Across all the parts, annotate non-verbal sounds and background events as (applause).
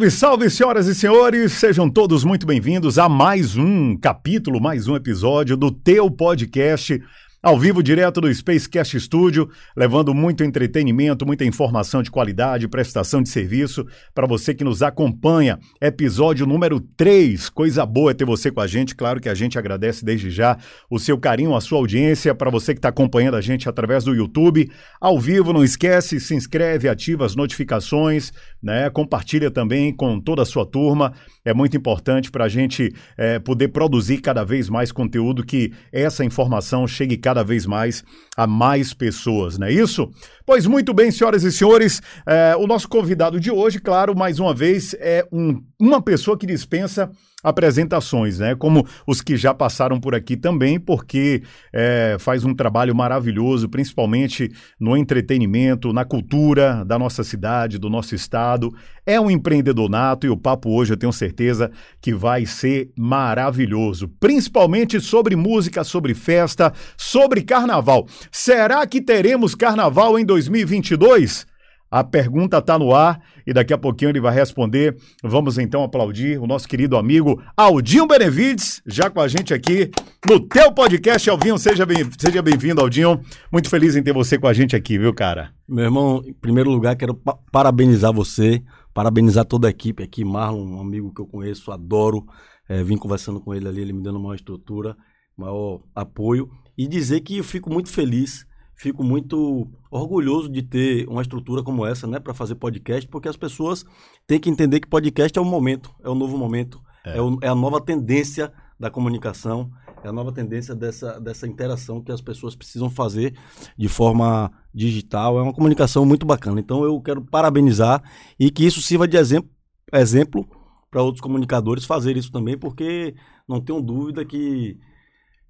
Salve, salve, senhoras e senhores! Sejam todos muito bem-vindos a mais um capítulo, mais um episódio do teu podcast ao vivo, direto do Spacecast Studio, levando muito entretenimento, muita informação de qualidade, prestação de serviço para você que nos acompanha. Episódio número 3. Coisa boa é ter você com a gente. Claro que a gente agradece desde já o seu carinho, a sua audiência. Para você que está acompanhando a gente através do YouTube, ao vivo, não esquece, se inscreve, ativa as notificações, né? Compartilha também com toda a sua turma. É muito importante para a gente é, poder produzir cada vez mais conteúdo que essa informação chegue cada vez mais a mais pessoas, não é isso? Pois muito bem, senhoras e senhores, é, o nosso convidado de hoje, claro, mais uma vez, é um, uma pessoa que dispensa apresentações, né? Como os que já passaram por aqui também, porque é, faz um trabalho maravilhoso, principalmente no entretenimento, na cultura da nossa cidade, do nosso estado. É um empreendedor nato e o papo hoje eu tenho certeza que vai ser maravilhoso, principalmente sobre música, sobre festa, sobre carnaval. Será que teremos carnaval em 2022? A pergunta está no ar e daqui a pouquinho ele vai responder. Vamos então aplaudir o nosso querido amigo Aldinho Benevides, já com a gente aqui no teu podcast, Alvinho. Seja bem-vindo, seja bem Aldinho. Muito feliz em ter você com a gente aqui, viu, cara? Meu irmão, em primeiro lugar, quero pa parabenizar você, parabenizar toda a equipe aqui. Marlon, um amigo que eu conheço, adoro. É, vim conversando com ele ali, ele me dando maior estrutura, maior apoio. E dizer que eu fico muito feliz fico muito orgulhoso de ter uma estrutura como essa, né, para fazer podcast, porque as pessoas têm que entender que podcast é o momento, é o novo momento, é, é, o, é a nova tendência da comunicação, é a nova tendência dessa, dessa interação que as pessoas precisam fazer de forma digital. É uma comunicação muito bacana. Então eu quero parabenizar e que isso sirva de exemplo, exemplo para outros comunicadores fazer isso também, porque não tenho dúvida que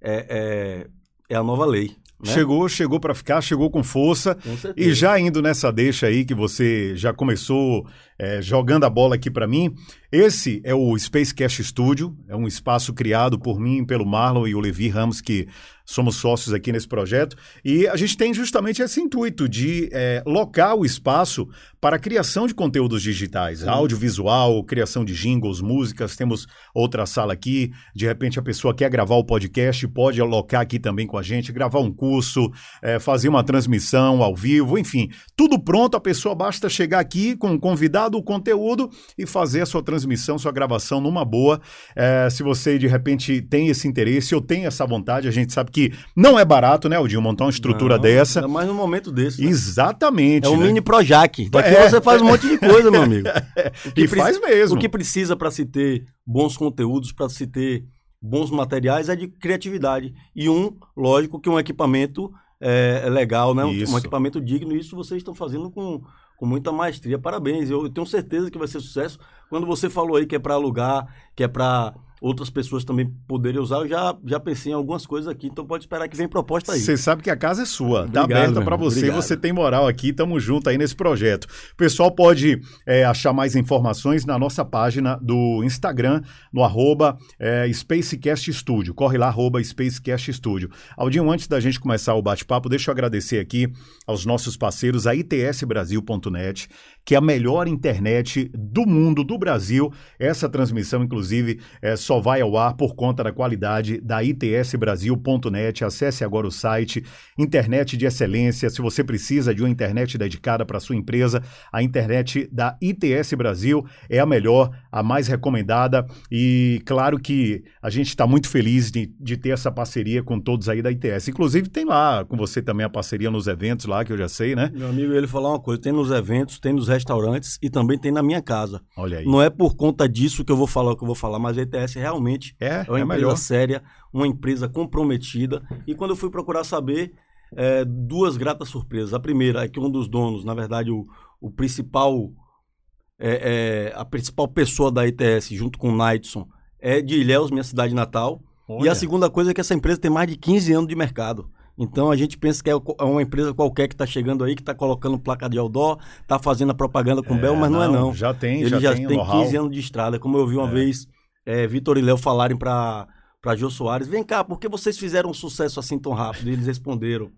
é, é, é a nova lei. Né? Chegou, chegou para ficar, chegou com força. Com e já indo nessa deixa aí que você já começou é, jogando a bola aqui para mim, esse é o Space Cash Studio, é um espaço criado por mim, pelo Marlon e o Levi Ramos, que somos sócios aqui nesse projeto, e a gente tem justamente esse intuito de é, locar o espaço para a criação de conteúdos digitais, audiovisual, criação de jingles, músicas, temos outra sala aqui, de repente a pessoa quer gravar o podcast, pode alocar aqui também com a gente, gravar um curso, é, fazer uma transmissão ao vivo, enfim, tudo pronto, a pessoa basta chegar aqui com um convidado, o conteúdo e fazer a sua transmissão, sua gravação numa boa. É, se você de repente tem esse interesse ou tem essa vontade, a gente sabe que que não é barato, né, Aldinho, montar uma estrutura não, dessa. Ainda mais no momento desse. Né? Exatamente. É um né? mini Projac. Daqui é. você faz um monte de coisa, meu amigo. (laughs) e faz mesmo. O que precisa para se ter bons conteúdos, para se ter bons materiais é de criatividade. E um, lógico, que um equipamento é, é legal, né? Um, um, equipamento digno. Isso vocês estão fazendo com, com muita maestria. Parabéns. Eu, eu tenho certeza que vai ser sucesso. Quando você falou aí que é para alugar, que é para outras pessoas também poderem usar. Eu já, já pensei em algumas coisas aqui, então pode esperar que vem proposta aí. Você sabe que a casa é sua, tá aberta para você, Obrigado. você tem moral aqui, tamo junto aí nesse projeto. O pessoal pode é, achar mais informações na nossa página do Instagram, no arroba é, Spacecast Studio. Corre lá, arroba Spacecast Studio. Aldinho, antes da gente começar o bate-papo, deixa eu agradecer aqui aos nossos parceiros, a itsbrasil.net, que é a melhor internet do mundo, do Brasil. Essa transmissão, inclusive, é, só vai ao ar por conta da qualidade da itsbrasil.net. Acesse agora o site. Internet de excelência. Se você precisa de uma internet dedicada para sua empresa, a internet da ITS Brasil é a melhor, a mais recomendada. E claro que a gente está muito feliz de, de ter essa parceria com todos aí da ITS. Inclusive, tem lá com você também a parceria nos eventos lá, que eu já sei, né? Meu amigo, ele falou uma coisa: tem nos eventos, tem nos restaurantes e também tem na minha casa. Olha aí. Não é por conta disso que eu vou falar o que eu vou falar, mas a ETS realmente é, é uma é empresa melhor. séria, uma empresa comprometida. E quando eu fui procurar saber, é, duas gratas surpresas. A primeira é que um dos donos, na verdade, o, o principal. É, é, a principal pessoa da ETS, junto com o Nightson, é de Ilhéus, minha cidade natal. Olha. E a segunda coisa é que essa empresa tem mais de 15 anos de mercado. Então a gente pensa que é, é uma empresa qualquer que está chegando aí, que está colocando placa de outdoor, está fazendo a propaganda com o é, Bel, mas não, não, é não. Já tem, Ele já, já tem, tem 15 anos de estrada. Como eu vi uma é. vez é, Vitor e Léo falarem para para Jô Soares, vem cá, por que vocês fizeram um sucesso assim tão rápido? E eles responderam,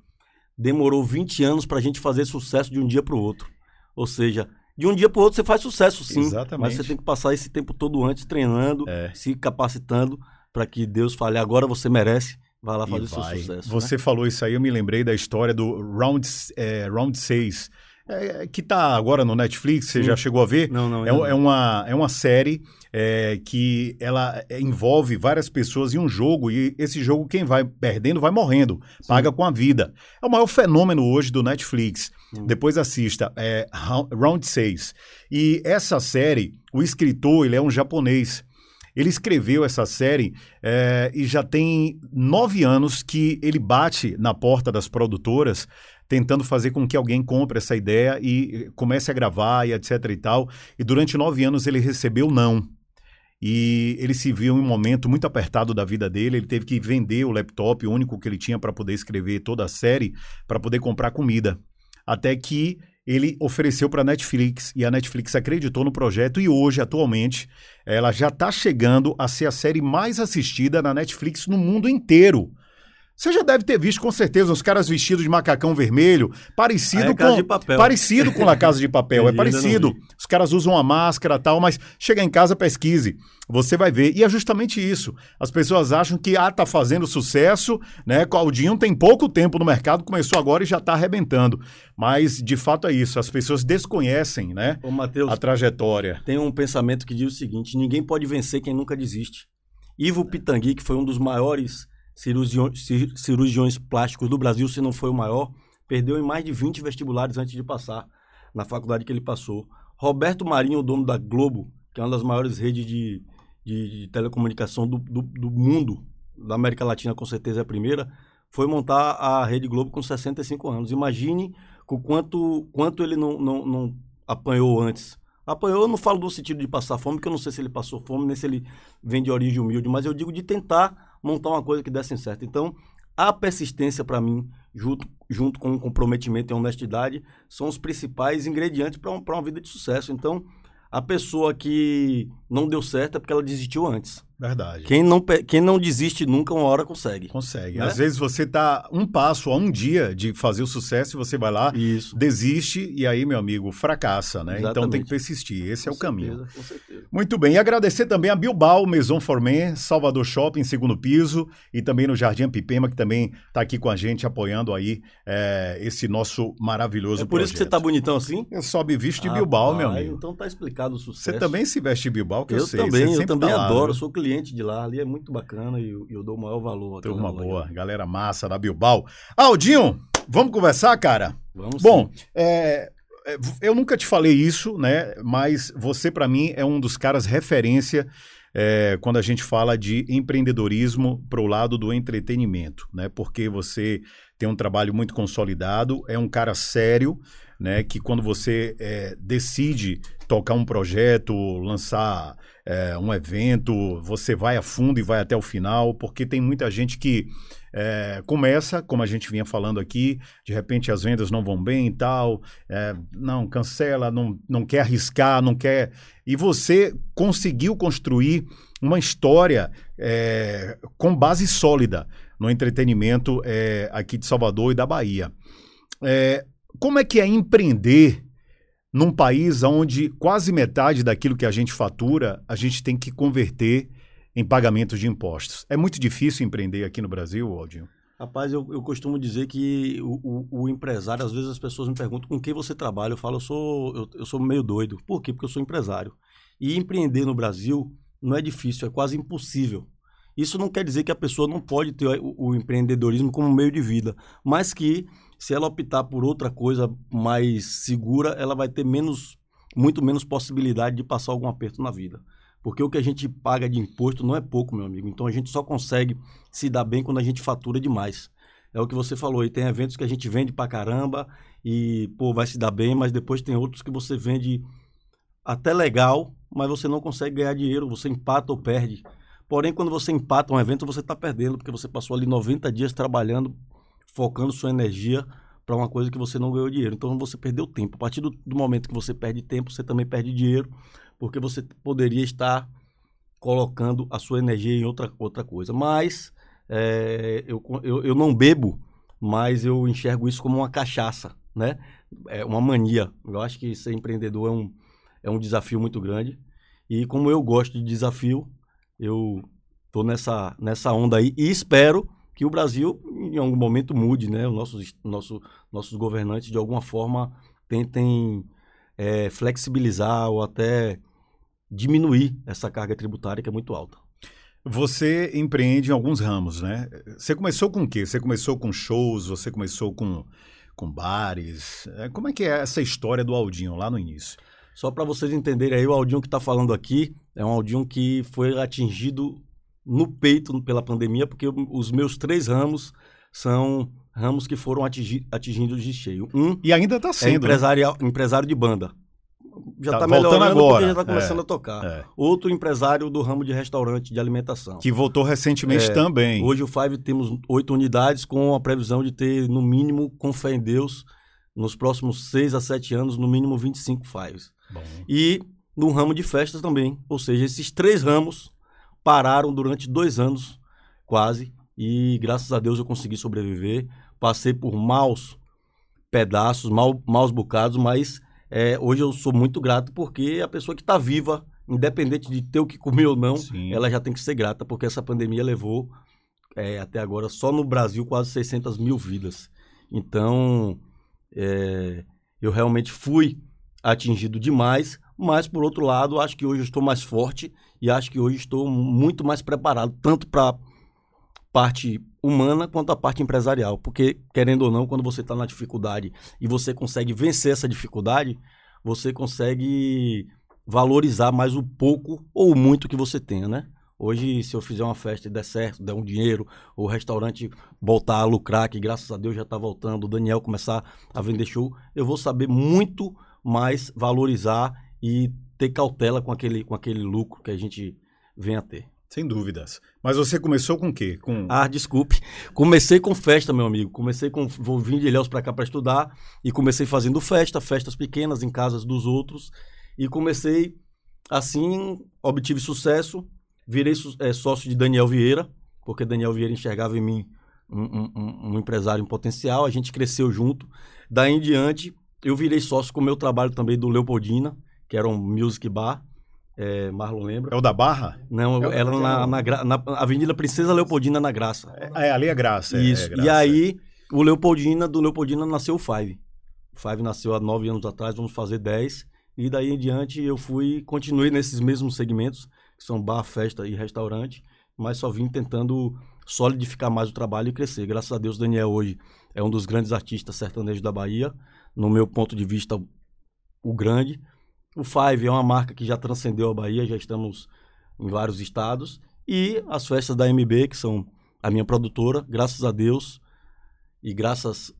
demorou 20 anos para a gente fazer sucesso de um dia para o outro. Ou seja, De um dia para o outro você faz sucesso, sim. Exatamente. Mas você tem que passar esse tempo todo antes treinando, É. se capacitando para que Deus fale, agora você merece, vai lá fazer seu vai. sucesso. né? Você falou isso aí, eu me lembrei da história do Round, é, round 6, é, que tá agora no Netflix, você Sim. já chegou a ver? Não, não, É, ainda é não. uma, é uma série é, que ela é, envolve várias pessoas em um jogo e esse jogo quem vai perdendo vai morrendo, paga com a vida. É o maior fenômeno hoje do Netflix. Hum. Depois assista, é Rou- Round 6. E essa série, o escritor, ele é um japonês. Ele escreveu essa série é, e já tem nove anos que ele bate na porta das produtoras tentando fazer com que alguém compre essa ideia e eh, comece a gravar e etc e tal. E durante nove anos ele recebeu não. E ele se viu em um momento muito apertado da vida dele. Ele teve que vender o laptop, o único que ele tinha para poder escrever toda a série, para poder comprar comida. Até que ele ofereceu para a Netflix e a Netflix acreditou no projeto e hoje, atualmente, ela já está chegando a ser a série mais assistida na Netflix no mundo inteiro. Você já deve ter visto, com certeza, os caras vestidos de macacão vermelho, parecido Ah, é com de Papel. parecido com La Casa de Papel, (laughs) é parecido. Os caras usam a máscara tal, mas chega em casa, pesquise. Você vai ver. E é justamente isso. As pessoas acham que, ah, tá fazendo sucesso, né? Claudinho tem pouco tempo no mercado, começou agora e já tá arrebentando. Mas, de fato, é isso. As pessoas desconhecem, né? Ô, Matheus, A trajetória. tem um pensamento que diz o seguinte: ninguém pode vencer quem nunca desiste. Ivo Pitangui, que foi um dos maiores cirurgiões, cir- cirurgiões plásticos do Brasil, se não foi o maior, perdeu em mais de 20 vestibulares antes de passar na faculdade que ele passou. Roberto Marinho, o dono da Globo, que é uma das maiores redes de, de- de telecomunicação do, do- do mundo, da América Latina com certeza é a primeira, foi montar a Rede Globo com 65 anos. Imagine o quanto, quanto ele não, não, não apanhou antes. Eu não falo no sentido de passar fome, porque eu não sei se ele passou fome, nem se ele vem de origem humilde, mas eu digo de tentar montar uma coisa que desse certo. Então, a persistência, para mim, junto, junto com o comprometimento e honestidade, são os principais ingredientes para uma vida de sucesso. Então, a pessoa que não deu certo é porque ela desistiu antes. Verdade. Quem não, quem não desiste nunca, uma hora consegue. Consegue. Né? Às vezes você tá um passo a um dia de fazer o sucesso e você vai lá, Isso. desiste e aí, meu amigo, fracassa, né? Então tem Exatamente. que persistir. Esse é o Com caminho. certeza, Com certeza. Muito bem, e agradecer também a Bilbao Maison Formen, Salvador Shopping, segundo piso, e também no Jardim Pipema, que também está aqui com a gente, apoiando aí é, esse nosso maravilhoso É por isso que você tá bonitão assim? Eu só me visto de Bilbao, meu Rapaz, amigo. Então tá explicado o sucesso. Você também se veste de Bilbao, que eu, Eu sei. também, eu também tá adoro, viu? sou cliente de lá, ali é muito bacana e eu, eu dou o maior valor. Turma loja. boa, galera massa da Bilbao. Aldinho, vamos conversar, cara? Vamos Bom, é, é, eu nunca te falei isso, né? Mas você, para mim, é um dos caras referência é, quando a gente fala de empreendedorismo para o lado do entretenimento, né? Porque você tem um trabalho muito consolidado, é um cara sério, né? Que quando você é, decide tocar um projeto, lançar é, um evento, você vai a fundo e vai até o final, porque tem muita gente que é, começa, como a gente vinha falando aqui, de repente as vendas não vão bem e tal, é, não, cancela, não, não quer arriscar, não quer. E você conseguiu construir uma história com base sólida no entretenimento aqui de Salvador e da Bahia. Como é que é empreender num país onde quase metade daquilo que a gente fatura a gente tem que converter em pagamentos de impostos? É muito difícil empreender aqui no Brasil, Aldinho? Rapaz, eu, eu costumo dizer que o, o- o empresário, às vezes as pessoas me perguntam com quem você trabalha. Eu falo, eu sou, eu, eu sou meio doido. Por quê? Porque eu sou empresário. E empreender no Brasil não é difícil, é quase impossível. Isso não quer dizer que a pessoa não pode ter o, o empreendedorismo como meio de vida, mas que se ela optar por outra coisa mais segura, ela vai ter menos, muito menos possibilidade de passar algum aperto na vida. Porque o que a gente paga de imposto não é pouco, meu amigo. Então a gente só consegue se dar bem quando a gente fatura demais. É o que você falou, e tem eventos que a gente vende pra caramba e, pô, vai se dar bem, mas depois tem outros que você vende até legal, mas você não consegue ganhar dinheiro, você empata ou perde. Porém, quando você empata um evento, você está perdendo, porque você passou ali 90 dias trabalhando, focando sua energia para uma coisa que você não ganhou dinheiro. Então você perdeu tempo. A partir do, do momento que você perde tempo, você também perde dinheiro, porque você poderia estar colocando a sua energia em outra, outra coisa. Mas é, eu, eu, eu não bebo, mas eu enxergo isso como uma cachaça, né? é uma mania. Eu acho que ser empreendedor é um, é um desafio muito grande. E como eu gosto de desafio, eu tô nessa, nessa onda aí e espero que o Brasil, em algum momento, mude, né? Os nossos, nosso, nossos governantes, de alguma forma, tentem é, flexibilizar ou até diminuir essa carga tributária que é muito alta. Você empreende em alguns ramos, né? Você começou com o quê? Você começou com shows, você começou com, com bares. É, como é que é essa história do Aldinho lá no início? Só para vocês entenderem aí, o Aldinho que está falando aqui é um Aldinho que foi atingido no peito pela pandemia, porque os meus três ramos são ramos que foram atingi atingidos de cheio. Um e ainda está sendo. É empresário, né? empresário de banda. Já está tá melhorando agora. porque já está começando é, a tocar. É. Outro empresário do ramo de restaurante, de alimentação. Que voltou recentemente é, também. Hoje o Five temos oito unidades com a previsão de ter, no mínimo, com fé em Deus, nos próximos seis a sete anos, no mínimo 25 Fives. Bom. E no ramo de festas também. Ou seja, esses três ramos pararam durante dois anos, quase, e graças a Deus eu consegui sobreviver. Passei por maus pedaços, mal, maus bocados, mas é, hoje eu sou muito grato porque a pessoa que está viva, independente de ter o que comer ou não, Sim. ela já tem que ser grata, porque essa pandemia levou é, até agora, só no Brasil, quase 600 mil vidas. Então, é, eu realmente fui atingido demais, mas por outro lado, acho que hoje eu estou mais forte e acho que hoje estou muito mais preparado, tanto para parte humana quanto a parte empresarial. Porque, querendo ou não, quando você está na dificuldade e você consegue vencer essa dificuldade, você consegue valorizar mais o pouco ou muito que você tenha, né? Hoje, se eu fizer uma festa e der certo, der um dinheiro, o restaurante voltar a lucrar, que graças a Deus já está voltando, o Daniel começar a vender show, eu vou saber muito mais valorizar e ter cautela com aquele, com aquele lucro que a gente vem a ter. Sem dúvidas. Mas você começou com o quê? Com... Ah, desculpe. Comecei com festa, meu amigo. Comecei com. Vou vir de Ilhéus para cá para estudar. E comecei fazendo festa, festas pequenas em casas dos outros. E comecei assim, obtive sucesso. Virei é, sócio de Daniel Vieira, porque Daniel Vieira enxergava em mim um, um, um empresário em potencial. A gente cresceu junto. Daí em diante, eu virei sócio com o meu trabalho também do Leopoldina, que era um music bar. É, Marlon lembra? É o da Barra? Não, é era na, na, na, Avenida Princesa Leopoldina, na Graça. É, é ali é Graça. É, Isso. É graça, e aí, o Leopoldina, do Leopoldina nasceu o Five. O Five nasceu há nove anos atrás, vamos fazer dez. E daí em diante eu fui, continuei nesses mesmos segmentos, que são bar, festa e restaurante, mas só vim tentando solidificar mais o trabalho e crescer. Graças a Deus, Daniel hoje é um dos grandes artistas sertanejos da Bahia no meu ponto de vista, o grande. O Five é uma marca que já transcendeu a Bahia, já estamos em vários estados. E as festas da MB, que são a minha produtora, graças a Deus e graças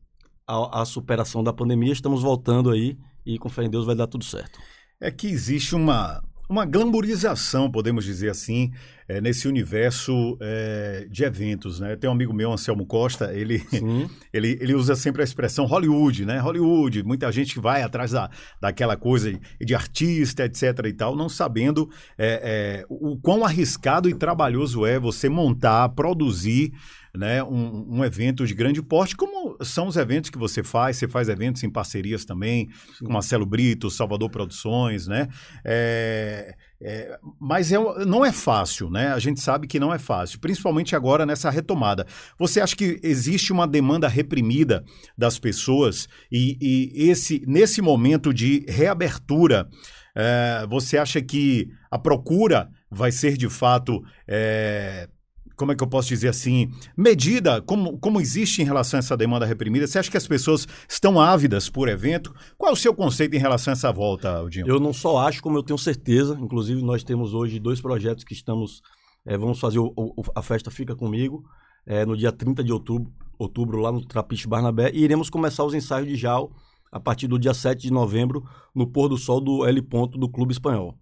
à, superação da pandemia, estamos voltando aí e com fé em Deus vai dar tudo certo. É que existe uma, uma glamorização, podemos dizer assim, é, nesse universo é, de eventos, né? Tem um amigo meu, Anselmo Costa, ele, (laughs) ele, ele usa sempre a expressão Hollywood, né? Hollywood, muita gente vai atrás da, daquela coisa de artista, etc e tal, não sabendo é, o quão arriscado e trabalhoso é você montar, produzir né, um, um, evento de grande porte, como são os eventos que você faz, você faz eventos em parcerias também, Sim. com Marcelo Brito, Salvador Produções, né? É, é, mas é, não é fácil, né? A gente sabe que não é fácil, principalmente agora nessa retomada. Você acha que existe uma demanda reprimida das pessoas e, e esse nesse momento de reabertura, é, você acha que a procura vai ser de fato é, como é que eu posso dizer assim, medida como, como existe em relação a essa demanda reprimida? Você acha que as pessoas estão ávidas por evento? Qual é o seu conceito em relação a essa volta, Aldinho? Eu não só acho, como eu tenho certeza. Inclusive, nós temos hoje dois projetos que estamos. É, vamos fazer o, o, a festa Fica Comigo, é, no dia 30 de outubro, outubro, lá no Trapiche Barnabé, e iremos começar os ensaios de JAL a partir do dia 7 de novembro, no pôr do sol do L Ponto do Clube Espanhol.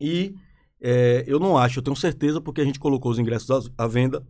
E é, eu não acho, eu tenho certeza, porque a gente colocou os ingressos à venda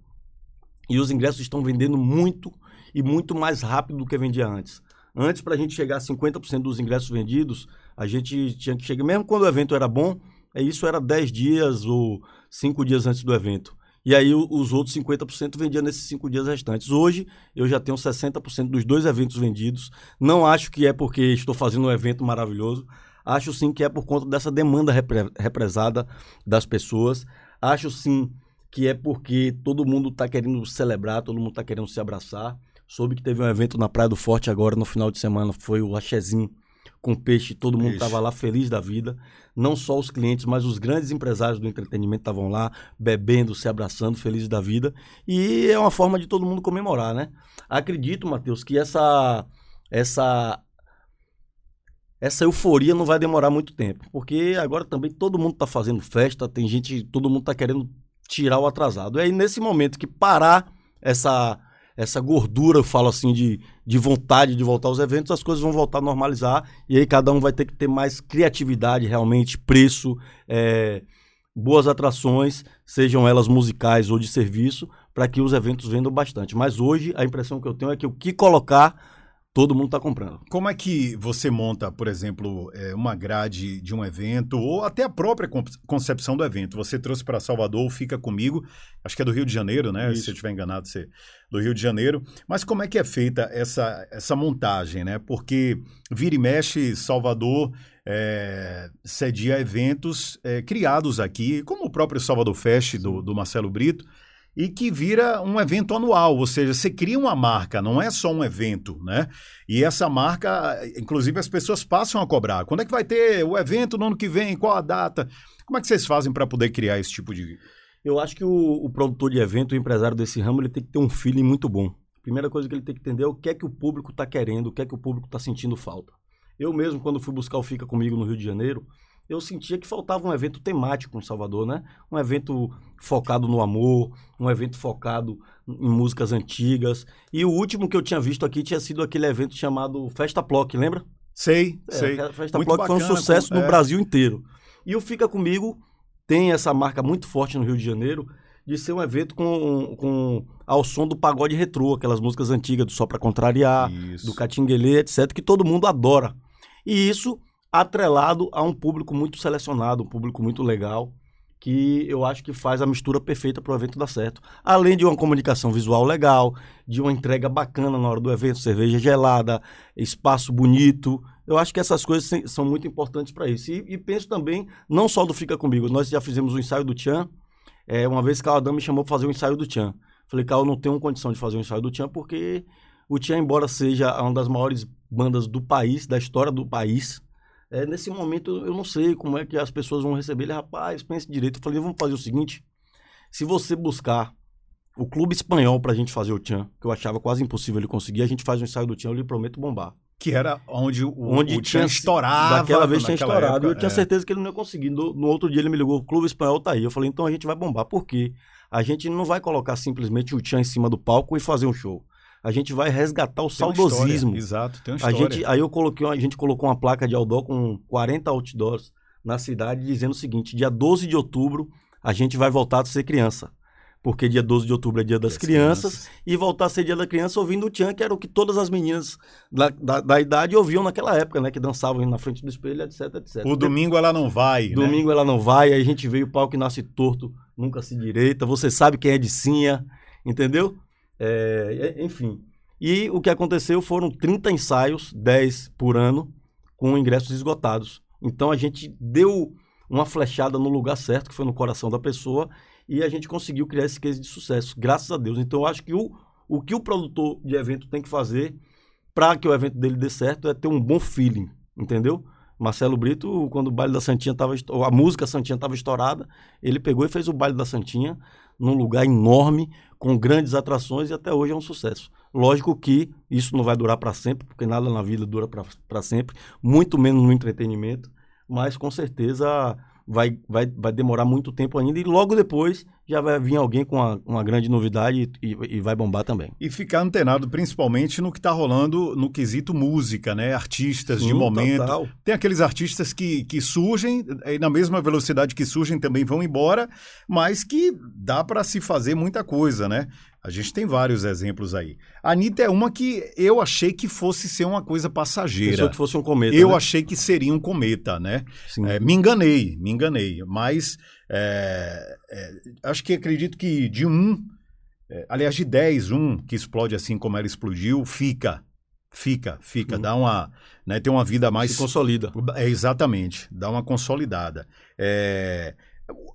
e os ingressos estão vendendo muito e muito mais rápido do que vendia antes. Antes, para a gente chegar a 50% dos ingressos vendidos, a gente tinha que chegar, mesmo quando o evento era bom, é isso era 10 dias ou 5 dias antes do evento. E aí os outros 50% vendia nesses cinco dias restantes. Hoje eu já tenho 60% dos dois eventos vendidos. Não acho que é porque estou fazendo um evento maravilhoso. Acho sim que é por conta dessa demanda repre represada das pessoas. Acho sim que é porque todo mundo está querendo celebrar, todo mundo está querendo se abraçar. Soube que teve um evento na Praia do Forte agora no final de semana, foi o Achezinho com peixe, todo mundo estava lá feliz da vida. Não só os clientes, mas os grandes empresários do entretenimento estavam lá, bebendo, se abraçando, felizes da vida. E é uma forma de todo mundo comemorar, né? Acredito, Matheus, que essa, essa, essa euforia não vai demorar muito tempo. Porque agora também todo mundo está fazendo festa, tem gente, todo mundo está querendo tirar o atrasado. E aí, nesse momento que parar essa essa gordura, eu falo assim, de, de vontade de voltar aos eventos, as coisas vão voltar a normalizar e aí cada um vai ter que ter mais criatividade realmente, preço, é, boas atrações, sejam elas musicais ou de serviço, para que os eventos vendam bastante. Mas hoje a impressão que eu tenho é que o que colocar todo mundo está comprando. Como é que você monta, por exemplo, é, uma grade de um evento ou até a própria concepção do evento? Você trouxe para Salvador, fica comigo, acho que é do Rio de Janeiro, né? Isso. Se eu estiver enganado, você do Rio de Janeiro. Mas como é que é feita essa, essa montagem, né? Porque vira e mexe, Salvador é, cedia eventos é, criados aqui, como o próprio Salvador Fest do, do Marcelo Brito e que vira um evento anual, ou seja, você cria uma marca, não é só um evento, né? E essa marca, inclusive, as pessoas passam a cobrar. Quando é que vai ter o evento no ano que vem? Qual a data? Como é que vocês fazem para poder criar esse tipo de. Eu acho que o, o, produtor de evento, o empresário desse ramo, ele tem que ter um feeling muito bom. Primeira coisa que ele tem que entender é o que é que o público está querendo, o que é que o público está sentindo falta. Eu mesmo, quando fui buscar o Fica Comigo no Rio de Janeiro, eu sentia que faltava um evento temático em Salvador, né? Um evento focado no amor, um evento focado em músicas antigas. E o último que eu tinha visto aqui tinha sido aquele evento chamado Festa Plock, lembra? Sei, é, sei. Festa Muito Plock bacana, foi um sucesso no é. Brasil inteiro. E o Fica Comigo tem essa marca muito forte no Rio de Janeiro de ser um evento com, com ao som do pagode retrô, aquelas músicas antigas do Só Pra Contrariar, isso. do Catinguelê, etc., que todo mundo adora. E isso atrelado a um público muito selecionado, um público muito legal, que eu acho que faz a mistura perfeita para o evento dar certo. Além de uma comunicação visual legal, de uma entrega bacana na hora do evento, cerveja gelada, espaço bonito. Eu acho que essas coisas são muito importantes para isso. E, e, penso também, não só do Fica Comigo, nós já fizemos o um ensaio do Tchan. É, uma vez Carl Adam me chamou para fazer o um ensaio do Tchan. Falei, Carl, não tenho condição de fazer o um ensaio do Tchan porque o Tchan, embora seja uma das maiores bandas do país, da história do país, é, nesse momento, eu não sei como é que as pessoas vão receber ele. Rapaz, pense direito. Eu falei, vamos fazer o seguinte: se você buscar o clube espanhol para a gente fazer o Tchan, que eu achava quase impossível ele conseguir, a gente faz um ensaio do Tchan, eu lhe prometo bombar. Que era onde o, onde o Tchan estourava. Daquela vez tinha estourado. Época, eu tinha é. certeza que ele não ia conseguir. No, no, outro dia ele me ligou, o clube espanhol tá aí. Eu falei, então a gente vai bombar. Por quê? A gente não vai colocar simplesmente o Tchan em cima do palco e fazer um show a gente vai resgatar o tem saudosismo. Exato, tem uma história. A gente, aí eu coloquei, a gente colocou uma placa de outdoor com 40 outdoors na cidade dizendo o seguinte: dia 12 de outubro a gente vai voltar a ser criança. Porque dia 12 de outubro é dia das, crianças, crianças, e voltar a ser dia da criança ouvindo o Tchan, que era o que todas as meninas da, da, da, idade ouviam naquela época, né? Que dançavam na frente do espelho, etc, etc. O domingo ela não vai. Né? Domingo né? ela não vai, aí a gente veio o pau que nasce torto, nunca se direita. Você sabe quem é de Sinha, entendeu? É, enfim. E o que aconteceu foram 30 ensaios, 10 por ano, com ingressos esgotados. Então a gente deu uma flechada no lugar certo, que foi no coração da pessoa, e a gente conseguiu criar esse case de sucesso, graças a Deus. Então eu acho que o, o que o produtor de evento tem que fazer para que o evento dele dê certo é ter um bom feeling, entendeu? Marcelo Brito, quando o baile da Santinha estava, a música Santinha estava estourada, ele pegou e fez o baile da Santinha num lugar enorme, com grandes atrações e até hoje é um sucesso. Lógico que isso não vai durar para sempre, porque nada na vida dura para sempre, muito menos no entretenimento, mas com certeza vai, vai, vai demorar muito tempo ainda e logo depois já vai vir alguém com uma, uma grande novidade e, e, vai bombar também. E ficar antenado principalmente no que está rolando no quesito música, né? Artistas Sim, de momento. Total. Tem aqueles artistas que, que surgem, e na mesma velocidade que surgem também vão embora, mas que dá para se fazer muita coisa, né? A gente tem vários exemplos aí. A Anitta é uma que eu achei que fosse ser uma coisa passageira. Pensou que fosse um cometa. Eu né? achei que seria um cometa, né? É, me enganei, me enganei. Mas É, é, acho que acredito que de um, é, aliás, de 10, um que explode assim como ela explodiu, fica. Fica, fica, dá uma, né, tem uma vida mais... Se consolida. É, exatamente, dá uma consolidada. É,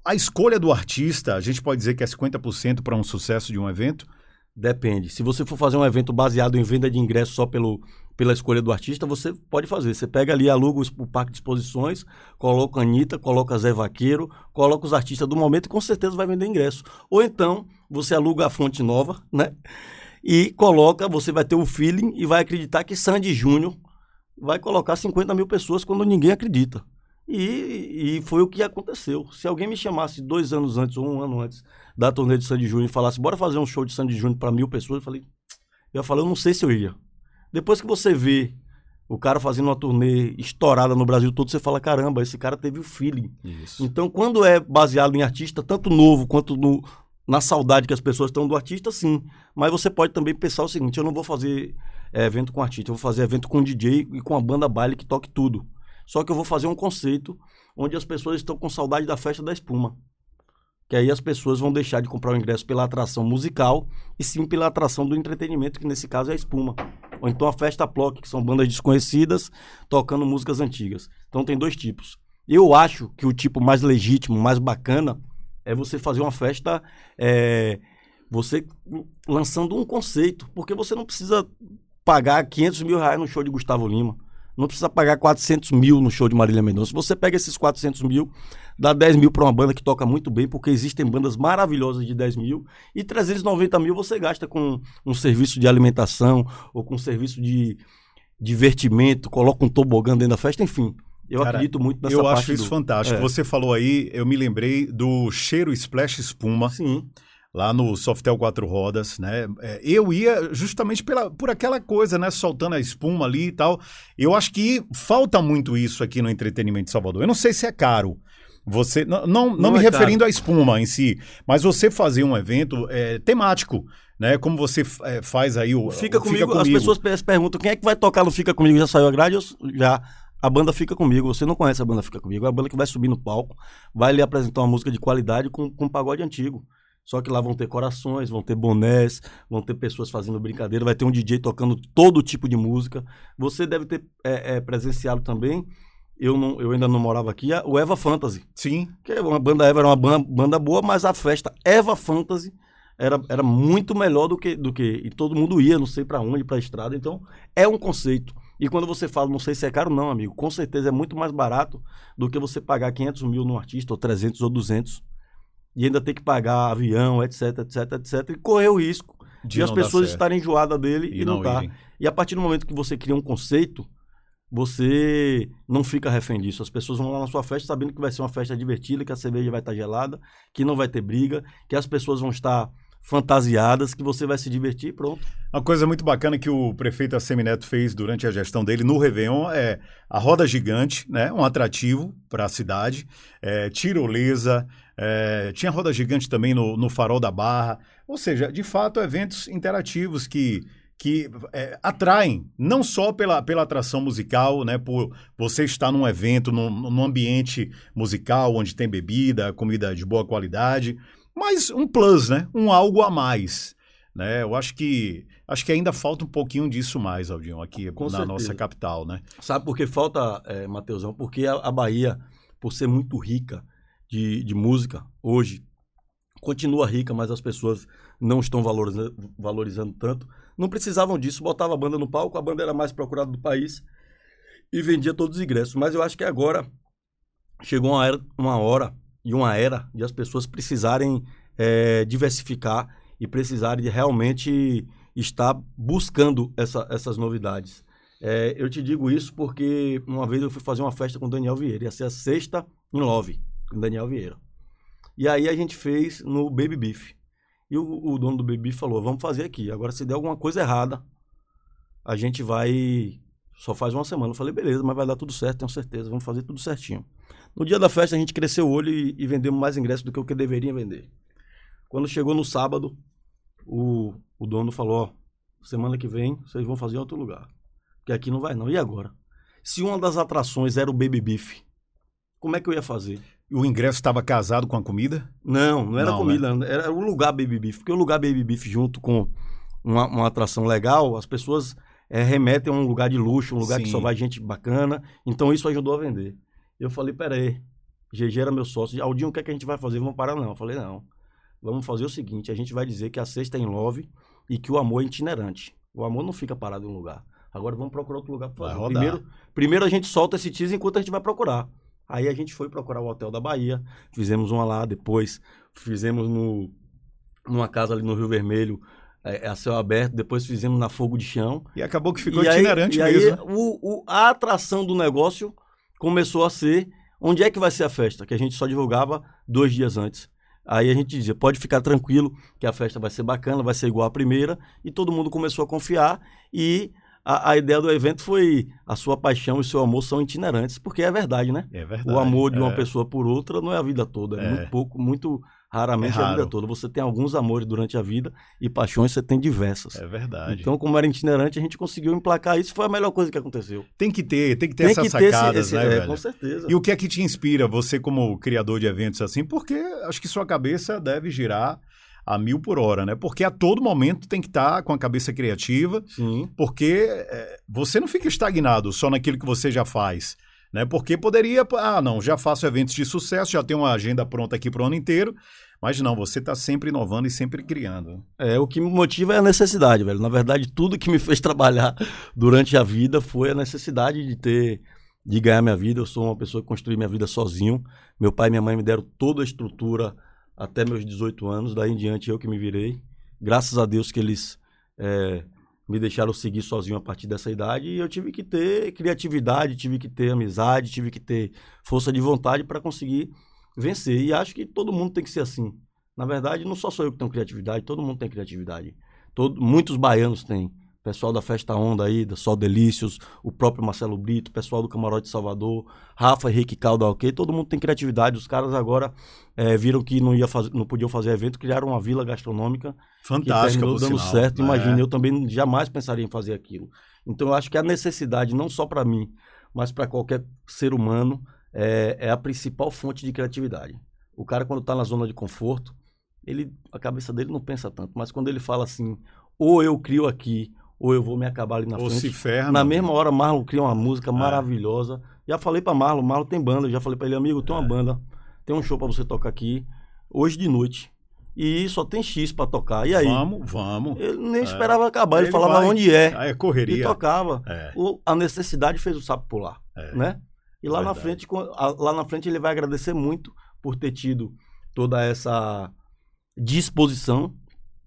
a escolha do artista, a gente pode dizer que é 50% para um sucesso de um evento? Depende. Se você for fazer um evento baseado em venda de ingressos só pelo, pela escolha do artista, você pode fazer. Você pega ali, aluga o parque de exposições, coloca a Anitta, coloca Zé Vaqueiro, coloca os artistas do momento e com certeza vai vender ingresso. Ou então, você aluga a fonte nova, né? E coloca, você vai ter o feeling e vai acreditar que Sandy Júnior vai colocar 50 mil pessoas quando ninguém acredita. E, e, foi o que aconteceu. Se alguém me chamasse dois anos antes ou um ano antes da turnê de Sandy Júnior e falasse, bora fazer um show de Sandy Júnior para mil pessoas, eu falei, eu ia falar, eu não sei se eu ia. Depois que você vê o cara fazendo uma turnê estourada no Brasil todo, você fala, caramba, esse cara teve o feeling. Isso. Então, quando é baseado em artista, tanto novo quanto no, na saudade que as pessoas estão do artista, sim. Mas você pode também pensar o seguinte, eu não vou fazer é, evento com artista, eu vou fazer evento com DJ e com a banda baile que toque tudo. Só que eu vou fazer um conceito onde as pessoas estão com saudade da festa da espuma que aí as pessoas vão deixar de comprar o ingresso pela atração musical e sim pela atração do entretenimento, que nesse caso é a espuma. Ou então a festa Plock, que são bandas desconhecidas tocando músicas antigas. Então tem dois tipos. Eu acho que o tipo mais legítimo, mais bacana, é você fazer uma festa, é, você lançando um conceito, porque você não precisa pagar 500 mil reais no show de Gustavo Lima. Não precisa pagar 400 mil no show de Marília Mendonça. Você pega esses 400 mil, dá 10 mil para uma banda que toca muito bem, porque existem bandas maravilhosas de 10 mil, e 390 mil você gasta com um serviço de alimentação ou com um serviço de divertimento, coloca um tobogã dentro da festa, enfim. Eu Cara, acredito muito nessa eu parte. Eu acho isso do... fantástico. É. Você falou aí, eu me lembrei do cheiro Splash Espuma. Sim lá no Softel Quatro Rodas, né? É, eu ia justamente pela, por aquela coisa, né? Soltando a espuma ali e tal. Eu acho que falta muito isso aqui no entretenimento de Salvador. Eu não sei se é caro. Você não, não, não, não me é referindo caro. à espuma em si, mas você fazer um evento é, temático, né? Como você é, faz aí o fica, o comigo, fica comigo. As pessoas perguntam quem é que vai tocar no Fica comigo. Já saiu a grade? Eu, já a banda fica comigo. Você não conhece a banda fica comigo? É a banda que vai subir no palco, vai lhe apresentar uma música de qualidade com, com um pagode antigo. Só que lá vão ter corações, vão ter bonés, vão ter pessoas fazendo brincadeira, vai ter um DJ tocando todo tipo de música. Você deve ter é, é, presenciado também. Eu, não, eu ainda não morava aqui, o Eva Fantasy. Sim. Que é uma banda Eva era uma banda, banda boa, mas a festa Eva Fantasy era, era muito melhor do que, do que. E todo mundo ia, não sei para onde, para estrada. Então, é um conceito. E quando você fala, não sei se é caro, não, amigo. Com certeza é muito mais barato do que você pagar 500 mil num artista, ou 300 ou 200 e ainda ter que pagar avião, etc, etc, etc, e correr o risco de, de as pessoas estarem enjoadas dele e, e não, tá. E a partir do momento que você cria um conceito, você não fica refém disso. As pessoas vão lá na sua festa sabendo que vai ser uma festa divertida, que a cerveja vai estar gelada, que não vai ter briga, que as pessoas vão estar fantasiadas, que você vai se divertir e pronto. Uma coisa muito bacana que o prefeito Assemineto fez durante a gestão dele no Réveillon é a roda gigante, né? um atrativo para a cidade, é, tirolesa, é, tinha roda gigante também no, no Farol da Barra. Ou seja, de fato, eventos interativos que, que é, atraem, não só pela, pela atração musical, né, por você estar num evento, num, num ambiente musical, onde tem bebida, comida de boa qualidade, mas um plus, né? Um algo a mais. Né? Eu acho que acho que ainda falta um pouquinho disso mais, Aldinho, aqui Com na certeza. nossa capital, né? Sabe por que falta, é, Mateusão? Porque a, a Bahia, por ser muito rica, de, de música hoje continua rica, mas as pessoas não estão valorizando, valorizando tanto. Não precisavam disso, botava a banda no palco, a banda era mais procurada do país e vendia todos os ingressos. Mas eu acho que agora chegou uma, era, uma hora e uma era de as pessoas precisarem é, diversificar e precisarem de realmente estar buscando essa, essas novidades. É, eu te digo isso porque uma vez eu fui fazer uma festa com o Daniel Vieira, ia ser a sexta em Love com Daniel Vieira. E aí a gente fez no Baby Beef. E o, o dono do Baby Beef falou: vamos fazer aqui. Agora, se der alguma coisa errada, a gente vai. Só faz uma semana. Eu falei: beleza, mas vai dar tudo certo, tenho certeza. Vamos fazer tudo certinho. No dia da festa, a gente cresceu o olho e, e vendemos mais ingressos do que o que deveria vender. Quando chegou no sábado, o, o dono falou: ó, semana que vem vocês vão fazer em outro lugar. Porque aqui não vai, não. E agora? Se uma das atrações era o Baby Beef, como é que eu ia fazer? o ingresso estava casado com a comida? Não, não era Não, comida, era o lugar Baby Beef. Porque o lugar Baby Beef, junto com uma, uma atração legal, as pessoas é, remetem a um lugar de luxo, um lugar que Sim. só vai gente bacana. Então isso ajudou a vender. Eu falei, peraí, GG era meu sócio. Aldinho, o que, é que a gente vai fazer? Vamos parar, não. Eu falei, não. Vamos fazer o seguinte: a gente vai dizer que a sexta é em love e que o amor é itinerante. O amor não fica parado em um lugar. Agora vamos procurar outro lugar para fazer. rodar. Primeiro, primeiro a gente solta esse teaser enquanto a gente vai procurar. Aí a gente foi procurar o Hotel da Bahia, fizemos uma lá, depois fizemos no, numa casa ali no Rio Vermelho, é, a céu aberto, depois fizemos na Fogo de Chão. E acabou que ficou e aí, itinerante e aí mesmo. o- o- a atração do negócio começou a ser onde é que vai ser a festa, que a gente só divulgava dois dias antes. Aí a gente dizia, pode ficar tranquilo que a festa vai ser bacana, vai ser igual à primeira, e todo mundo começou a confiar, e a, a ideia do evento foi a sua paixão e o seu amor são itinerantes, porque é verdade, né? É verdade. O amor de uma é. pessoa por outra não é a vida toda, é, É. muito pouco, muito raramente É a vida toda. Você tem alguns amores durante a vida e paixões você tem diversas. É verdade. Então, como era itinerante, a gente conseguiu emplacar isso, foi a melhor coisa que aconteceu. tem que ter, tem que ter essas sacadas, né, é, velho? Com certeza. E o que é que te inspira, você como criador de eventos assim? Porque acho que sua cabeça deve girar a mil por hora, né? Porque a todo momento tem que estar com a cabeça criativa, Sim. porque é, você não fica estagnado só naquilo que você já faz, né? Porque poderia, ah, não, já faço eventos de sucesso, já tenho uma agenda pronta aqui para o ano inteiro, mas não, você está sempre inovando e sempre criando. É, o que me motiva é a necessidade, velho. Na verdade, tudo que me fez (laughs) trabalhar durante a vida foi a necessidade de ter, de ganhar minha vida. Eu sou uma pessoa que construí minha vida sozinho. Meu pai e minha mãe me deram toda a estrutura até meus 18 anos. Daí em diante eu que me virei. Graças a Deus que eles é, me deixaram seguir sozinho a partir dessa idade. E eu tive que ter criatividade, tive que ter amizade, tive que ter força de vontade para conseguir vencer. E acho que todo mundo tem que ser assim. Na verdade, não só sou eu que tenho criatividade, todo mundo tem criatividade. Todo, muitos baianos têm. Pessoal da Festa Onda aí, da Sol Delícios, o próprio Marcelo Brito, pessoal do Camarote Salvador, Rafa Henrique Calda, ok? Todo mundo tem criatividade. Os caras agora eh, viram que não, ia fazer, não podiam fazer evento, criaram uma vila gastronômica que Fantástica, por dando sinal. certo. É. Imagina, eu também jamais pensaria em fazer aquilo. Então eu acho que a necessidade, não só para mim, mas para qualquer ser humano, é, é a principal fonte de criatividade. O cara, quando está na zona de conforto, ele, a cabeça dele não pensa tanto. Mas quando ele fala assim, ou eu crio aqui, ou eu vou me acabar ali na Ou frente. se ferra. Na mesma hora, Marlon cria uma música É. maravilhosa. Já falei pra Marlon, Marlon tem banda. Já falei pra ele, amigo, tem uma É. banda. Tem um show pra você tocar aqui, hoje de noite. E só tem X pra tocar. E aí? Vamos, vamos. Ele nem É. esperava acabar, ele, Ele falava vai. onde é. Aí é E correria. tocava. É, O- a necessidade fez o sapo pular, é. né? E lá na frente, lá na frente ele vai agradecer muito por ter tido toda essa disposição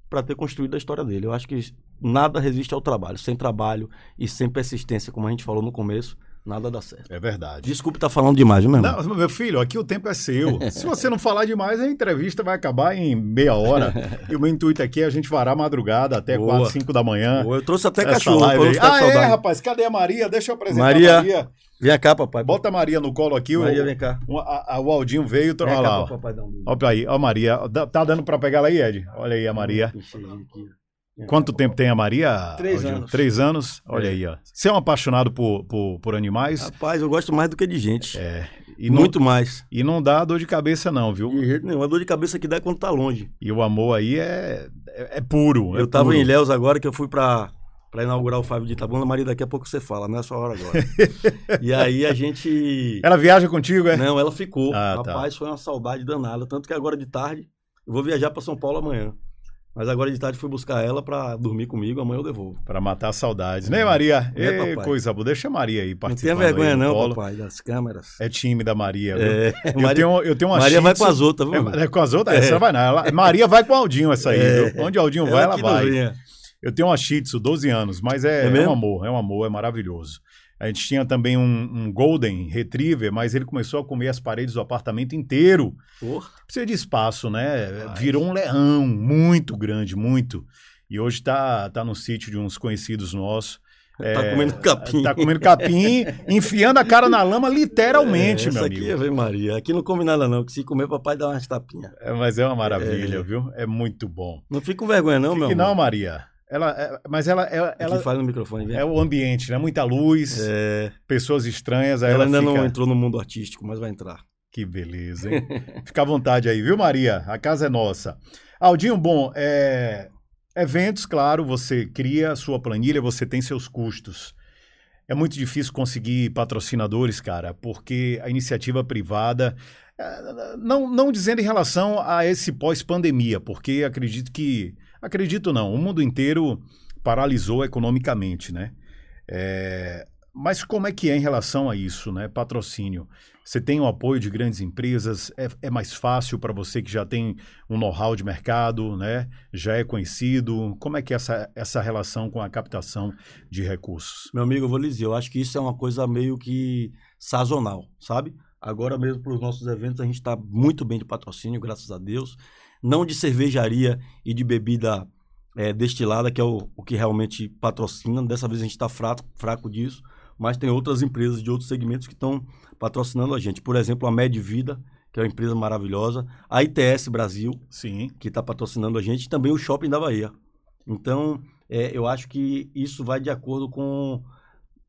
para ter construído a história dele. Eu acho que nada resiste ao trabalho. Sem trabalho e sem persistência, como a gente falou no começo, nada dá certo. É verdade. Desculpe estar falando demais, meu irmão? Não, meu filho, aqui o tempo é seu. Se você não falar demais, a entrevista vai acabar em meia hora. (laughs) e o meu intuito aqui é a gente varar madrugada até Boa. 4, 5 da manhã. Pô, Eu trouxe até cachorro Ah, é, rapaz. Cadê a Maria? Deixa eu apresentar Maria. a Maria. Vem cá, papai. Bota a Maria no colo aqui. Maria, o, vem cá. o, a- a- o Aldinho veio. Vem Olha cá lá. papai um. Olha aí. Ó, a Maria. Tá dando pra pegar ela aí, Ed? Olha aí a Maria. Enchei aqui. Vem Quanto cá, tempo tem a Maria? Três anos. Três anos? Olha É. aí, ó. Você é um apaixonado por, por, por animais? Rapaz, eu gosto mais do que de gente. É. E não, Muito mais. e não dá dor de cabeça, não, viu? De jeito nenhum. A dor de cabeça que dá é quando tá longe. E o amor aí é, é, é puro. é eu tava puro. em Ilhéus agora que eu fui pra, pra inaugurar o Fábio de Itabuna. Maria, daqui a pouco você fala, não é sua hora agora. (laughs) e aí a gente. Ela viaja contigo, é? Não, ela ficou. Ah, tá. Rapaz, foi uma saudade danada. Tanto que agora de tarde eu vou viajar pra São Paulo amanhã. Mas agora de tarde fui buscar ela pra dormir comigo, amanhã eu devolvo. Pra matar saudades. Né, Maria? É, Ei, coisa boa. Deixa a Maria aí Não participando. tenha vergonha, não, colo. papai, das câmeras. É tímida a Maria. É, Eu, Maria, tenho, eu tenho uma Maria vai com as outras, viu? É, é com as outras? É. Essa vai não. Ela- Maria vai com o Aldinho essa aí. É. Onde o Aldinho vai, ela que vai. Eu tenho uma Shih Tzu, 12 anos, mas é, É é um amor, é um amor, é maravilhoso. A gente tinha também um, um Golden Retriever, mas ele começou a comer as paredes do apartamento inteiro. Porra. Precisa de espaço, né? Rapaz. Virou um leão muito grande, muito. E hoje tá, tá no sítio de uns conhecidos nossos. Tá É, comendo capim. Tá comendo capim, enfiando a cara na lama, literalmente, É, meu amigo. aqui, Ave Maria. Aqui não come nada, não. Que se comer, papai dá umas tapinhas. É, mas é uma maravilha, É. viu? É muito bom. Não fica com vergonha, não, meu Fique não, amor. Maria. Ela, é- mas ela, ela, ela fala no microfone, vem. é o ambiente, né? Muita luz, É, pessoas estranhas, ela ela, ainda fica... não entrou no mundo artístico, mas vai entrar. Que beleza, hein? (laughs) Fica à vontade aí, viu, Maria? A casa é nossa. Aldinho, bom, é... eventos, claro, você cria a sua planilha, você tem seus custos. É muito difícil conseguir patrocinadores, cara, porque a iniciativa privada, é, não, não dizendo em relação a esse pós-pandemia, porque acredito que, acredito não, o mundo inteiro paralisou economicamente, né? É, mas como é que é em relação a isso, né? Patrocínio. Você tem o apoio de grandes empresas, é, é mais fácil para você que já tem um know-how de mercado, né? Já é conhecido. Como é que é essa, essa relação com a captação de recursos? Meu amigo, eu vou lhe dizer, eu acho que isso é uma coisa meio que sazonal, sabe? Agora mesmo para os nossos eventos a gente está muito bem de patrocínio, graças a Deus. Não de cervejaria e de bebida é, destilada, que é o, o que realmente patrocina. Dessa vez a gente está fraco, fraco disso mas tem outras empresas de outros segmentos que estão patrocinando a gente. Por exemplo, a Med Vida, que é uma empresa maravilhosa, a ITS Brasil, Sim. que está patrocinando a gente, e também o Shopping da Bahia. Então, é, eu acho que isso vai de acordo com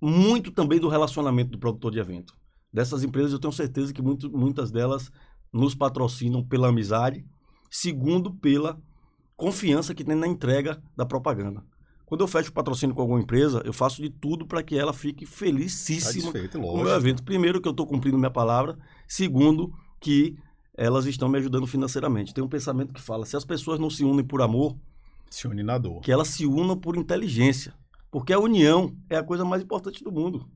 muito também do relacionamento do produtor de evento. Dessas empresas, eu tenho certeza que muito, muitas delas nos patrocinam pela amizade, segundo, pela confiança que tem na entrega da propaganda. Quando eu fecho patrocínio com alguma empresa, eu faço de tudo para que ela fique felicíssima com o meu evento. Primeiro, que eu estou cumprindo minha palavra. Segundo, que elas estão me ajudando financeiramente. Tem um pensamento que fala: se as pessoas não se unem por amor, se unem na dor. Que elas se unam por inteligência. Porque a união é a coisa mais importante do mundo.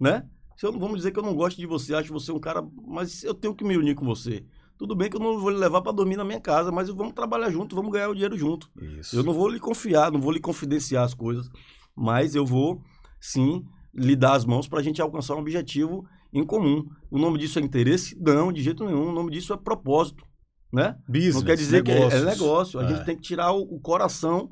Né? Se eu, vamos dizer que eu não gosto de você, acho você um cara, mas eu tenho que me unir com você. Tudo bem que eu não vou lhe levar para dormir na minha casa, mas vamos trabalhar junto, vamos ganhar o dinheiro junto. Isso. Eu não vou lhe confiar, não vou lhe confidenciar as coisas, mas eu vou sim lhe dar as mãos para a gente alcançar um objetivo em comum. O nome disso é interesse? Não, de jeito nenhum. O nome disso é propósito, né? Business, não quer dizer negócios. que é, é negócio. A é. gente tem que tirar o, o coração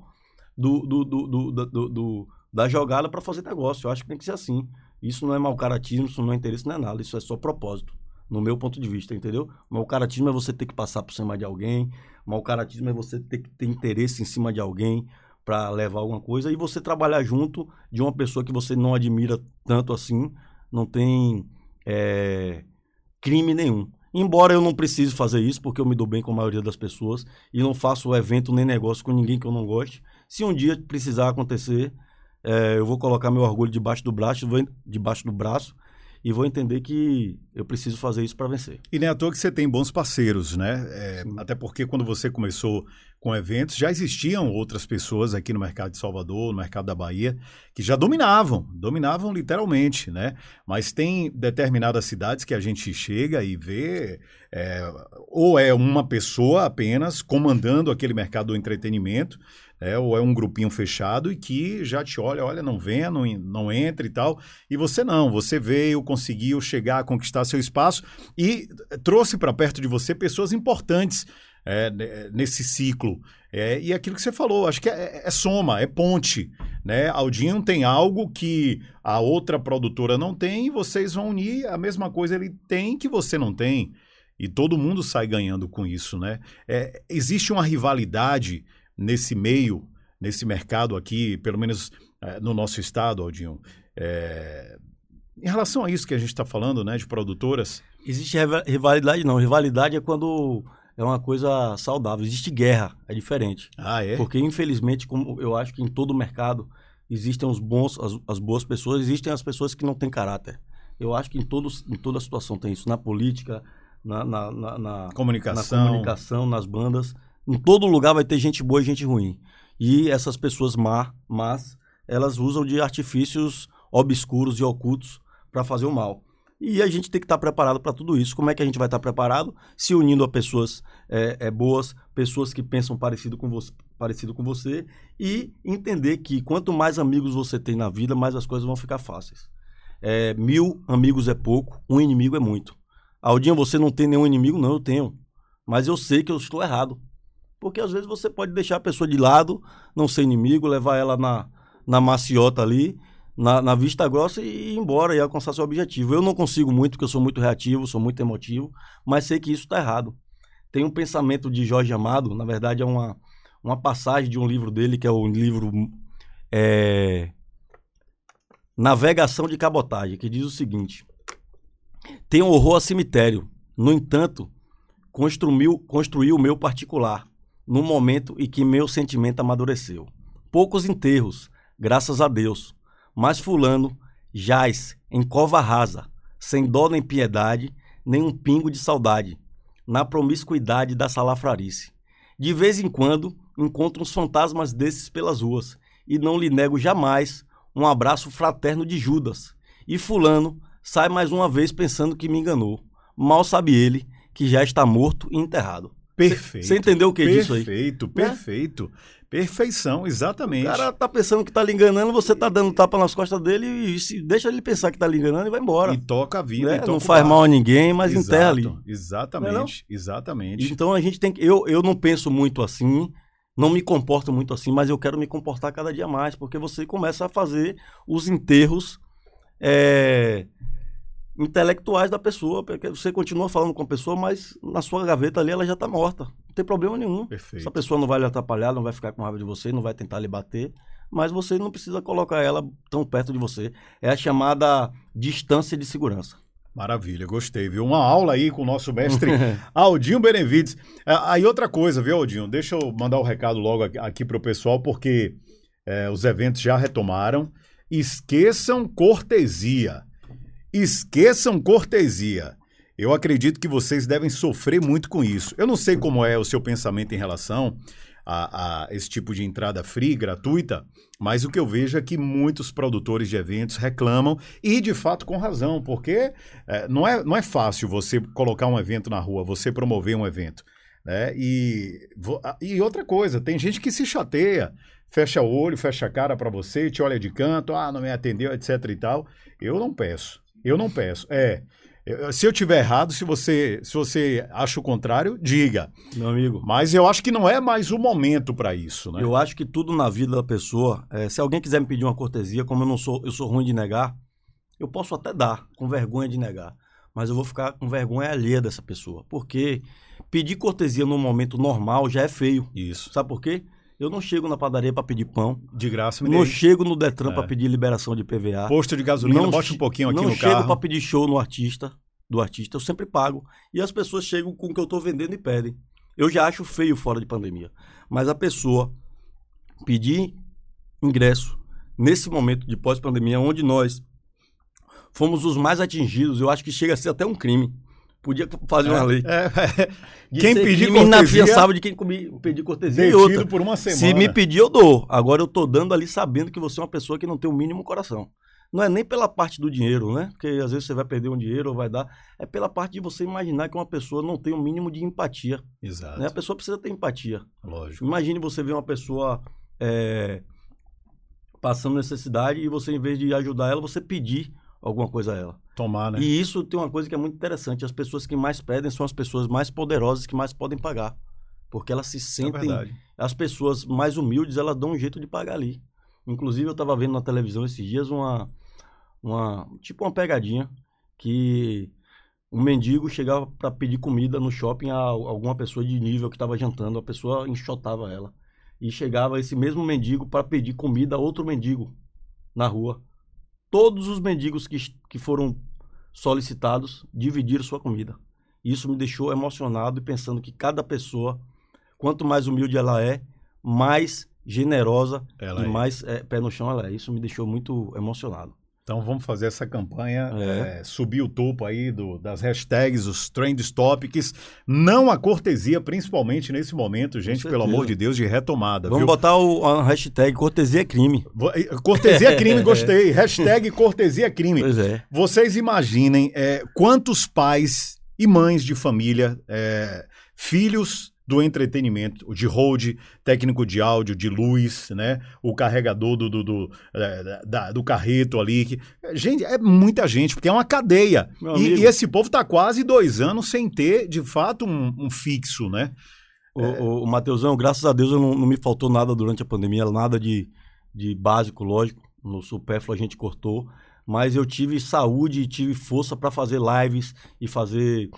do, do, do, do da jogada para fazer negócio. Eu acho que tem que ser assim. Isso não é mau caratismo, isso não é interesse, não é nada. Isso é só propósito no meu ponto de vista, entendeu? Mau caratismo é você ter que passar por cima de alguém, mau caratismo é você ter que ter interesse em cima de alguém para levar alguma coisa e você trabalhar junto de uma pessoa que você não admira tanto assim, não tem é, crime nenhum. Embora eu não precise fazer isso, porque eu me dou bem com a maioria das pessoas e não faço evento nem negócio com ninguém que eu não goste. Se um dia precisar acontecer, é, eu vou colocar meu orgulho debaixo do braço, debaixo do braço e vou entender que eu preciso fazer isso para vencer. E nem à toa que você tem bons parceiros, né? É, até porque quando você começou com eventos, já existiam outras pessoas aqui no mercado de Salvador, no mercado da Bahia, que já dominavam, dominavam literalmente, né? Mas tem determinadas cidades que a gente chega e vê, é, ou é uma pessoa apenas comandando aquele mercado do entretenimento, é, ou é um grupinho fechado e que já te olha, olha, não venha, não, não entra e tal. E você não, você veio, conseguiu chegar, conquistar seu espaço e trouxe para perto de você pessoas importantes é, nesse ciclo. É, e aquilo que você falou, acho que é, é, soma, é ponte. Né? Aldinho tem algo que a outra produtora não tem e vocês vão unir a mesma coisa ele tem que você não tem. E todo mundo sai ganhando com isso, né? É, existe uma rivalidade nesse meio, nesse mercado aqui, pelo menos é, no nosso estado, Aldinho, é, em relação a isso que a gente está falando, né, de produtoras? Existe rivalidade não. Rivalidade é quando é uma coisa saudável. Existe guerra, é diferente. Ah, é? Porque, infelizmente, como eu acho que em todo o mercado existem os bons, as, as boas pessoas, existem as pessoas que não têm caráter. Eu acho que em, todos, em toda situação tem isso. Na política, na, na, na, na comunicação. na comunicação, nas bandas. Em todo lugar vai ter gente boa e gente ruim. E essas pessoas má, más, elas usam de artifícios obscuros e ocultos para fazer o mal. E a gente tem que estar tá preparado para tudo isso. Como é que a gente vai estar tá preparado? Se unindo a pessoas é, é, boas, pessoas que pensam parecido com, você, parecido com você e entender que quanto mais amigos você tem na vida, mais as coisas vão ficar fáceis. É, mil amigos é pouco, um inimigo é muito. Aldinho, você não tem nenhum inimigo? Não, eu tenho. Mas eu sei que eu estou errado. Porque às vezes você pode deixar a pessoa de lado, não ser inimigo, levar ela na, na maciota ali, na, na vista grossa e ir embora e alcançar seu objetivo. Eu não consigo muito, porque eu sou muito reativo, sou muito emotivo, mas sei que isso está errado. Tem um pensamento de Jorge Amado, na verdade é uma, uma passagem de um livro dele, que é o livro é, Navegação de Cabotagem, que diz o seguinte: Tem horror a cemitério, No entanto, construiu, construiu o meu particular, no momento em que meu sentimento amadureceu. Poucos enterros, graças a Deus, mas fulano jaz em cova rasa, sem dó nem piedade, nem um pingo de saudade, na promiscuidade da salafrarice. De vez em quando encontro uns fantasmas desses pelas ruas e não lhe nego jamais um abraço fraterno de Judas. E fulano sai mais uma vez pensando que me enganou. Mal sabe ele que já está morto e enterrado. Perfeito. Você entendeu o que perfeito, disso aí? Perfeito, perfeito. Perfeição, exatamente. O cara tá pensando que tá lhe enganando, você tá dando tapa nas costas dele e, deixa ele pensar que tá lhe enganando e vai embora. E toca a vida. Né? e toca Não faz mal a ninguém, mas Exato, enterra ali. Exatamente, Não é exatamente. Então a gente tem que. Eu, eu não penso muito assim, não me comporto muito assim, mas eu quero me comportar cada dia mais, porque você começa a fazer os enterros é, intelectuais da pessoa, porque você continua falando com a pessoa, mas na sua gaveta ali ela já está morta. Não tem problema nenhum. Perfeito. Essa pessoa não vai lhe atrapalhar, não vai ficar com raiva de você, não vai tentar lhe bater, mas você não precisa colocar ela tão perto de você. É a chamada distância de segurança. Maravilha, gostei, viu? Uma aula aí com o nosso mestre (laughs) Aldinho Benevides. Ah, Aí outra coisa, viu, Aldinho? Deixa eu mandar o um recado logo aqui, aqui para o pessoal, porque é, os eventos já retomaram. Esqueçam cortesia. Esqueçam cortesia. Eu acredito que vocês devem sofrer muito com isso. Eu não sei como é o seu pensamento em relação a, a esse tipo de entrada free, gratuita, mas o que eu vejo é que muitos produtores de eventos reclamam, e de fato com razão, porque é, não, é, não é fácil você colocar um evento na rua, você promover um evento. Né? E, e outra coisa, tem gente que se chateia, fecha o olho, fecha a cara para você, te olha de canto, ah, não me atendeu, etc e tal. Eu não peço, eu não peço. É, se eu tiver errado, se você, se você acha o contrário, diga. Meu amigo. Mas eu acho que não é mais o momento para isso, né? Eu acho que tudo na vida da pessoa, é, se alguém quiser me pedir uma cortesia, como eu não sou, eu sou ruim de negar, eu posso até dar, com vergonha de negar, mas eu vou ficar com vergonha alheia dessa pessoa, porque pedir cortesia num momento normal já é feio. Isso. Sabe por quê? Eu não chego na padaria para pedir pão, De graça me não dê. chego no Detran É. para pedir liberação de PVA, Posto de gasolina, Não bote um pouquinho aqui não no chego carro. para pedir show no artista, do artista, eu sempre pago. E as pessoas chegam com o que eu estou vendendo e pedem. Eu já acho feio fora de pandemia. Mas a pessoa pedir ingresso nesse momento de pós-pandemia, onde nós fomos os mais atingidos, eu acho que chega a ser até um crime. Podia fazer uma lei. É, (laughs) é. Quem pedir cortesia, inafiançável de quem comi- pedir cortesia e outra. por uma semana. Se me pedir, eu dou. Agora eu tô dando ali sabendo que você é uma pessoa que não tem o mínimo coração. Não é nem pela parte do dinheiro, né? Porque às vezes você vai perder um dinheiro ou vai dar. É pela parte de você imaginar que uma pessoa não tem o mínimo de empatia. Exato, Né? A pessoa precisa ter empatia. lógico. Imagine você ver uma pessoa é, passando necessidade e você, em vez de ajudar ela, você pedir alguma coisa a ela. Tomar, né? E isso tem uma coisa que é muito interessante. As pessoas que mais pedem são as pessoas mais poderosas que mais podem pagar. Porque elas se é sentem verdade. as pessoas mais humildes, elas dão um jeito de pagar ali. Inclusive, eu estava vendo na televisão esses dias uma, uma tipo uma pegadinha que um mendigo chegava para pedir comida no shopping a alguma pessoa de nível que estava jantando, a pessoa enxotava ela. E chegava esse mesmo mendigo para pedir comida a outro mendigo na rua. Todos os mendigos que, que foram solicitados dividiram sua comida. Isso me deixou emocionado e pensando que cada pessoa, quanto mais humilde ela é, mais generosa Ela e é. mais é, pé no chão ela é. Isso me deixou muito emocionado. Então vamos fazer essa campanha, É. é, subir o topo aí do- das hashtags, os trend topics. Não a cortesia, principalmente nesse momento, gente, pelo amor de Deus, de retomada. Vamos viu? botar o, a hashtag cortesia crime. Eh, Cortesia crime, (laughs) gostei. Hashtag cortesia crime. Pois é. Vocês imaginem é, quantos pais e mães de família, filhos do entretenimento, de hold, técnico de áudio, de luz, né? O carregador do, do, do, é, da- do carreto ali. que- gente, é muita gente, porque é uma cadeia. E, e esse povo está quase dois anos sem ter, de fato, um, um fixo, né? O, o, o Mateusão, graças a Deus, eu não, não me faltou nada durante a pandemia, nada de, de básico, lógico. No supérfluo a gente cortou. Mas eu tive saúde e tive força para fazer lives e fazer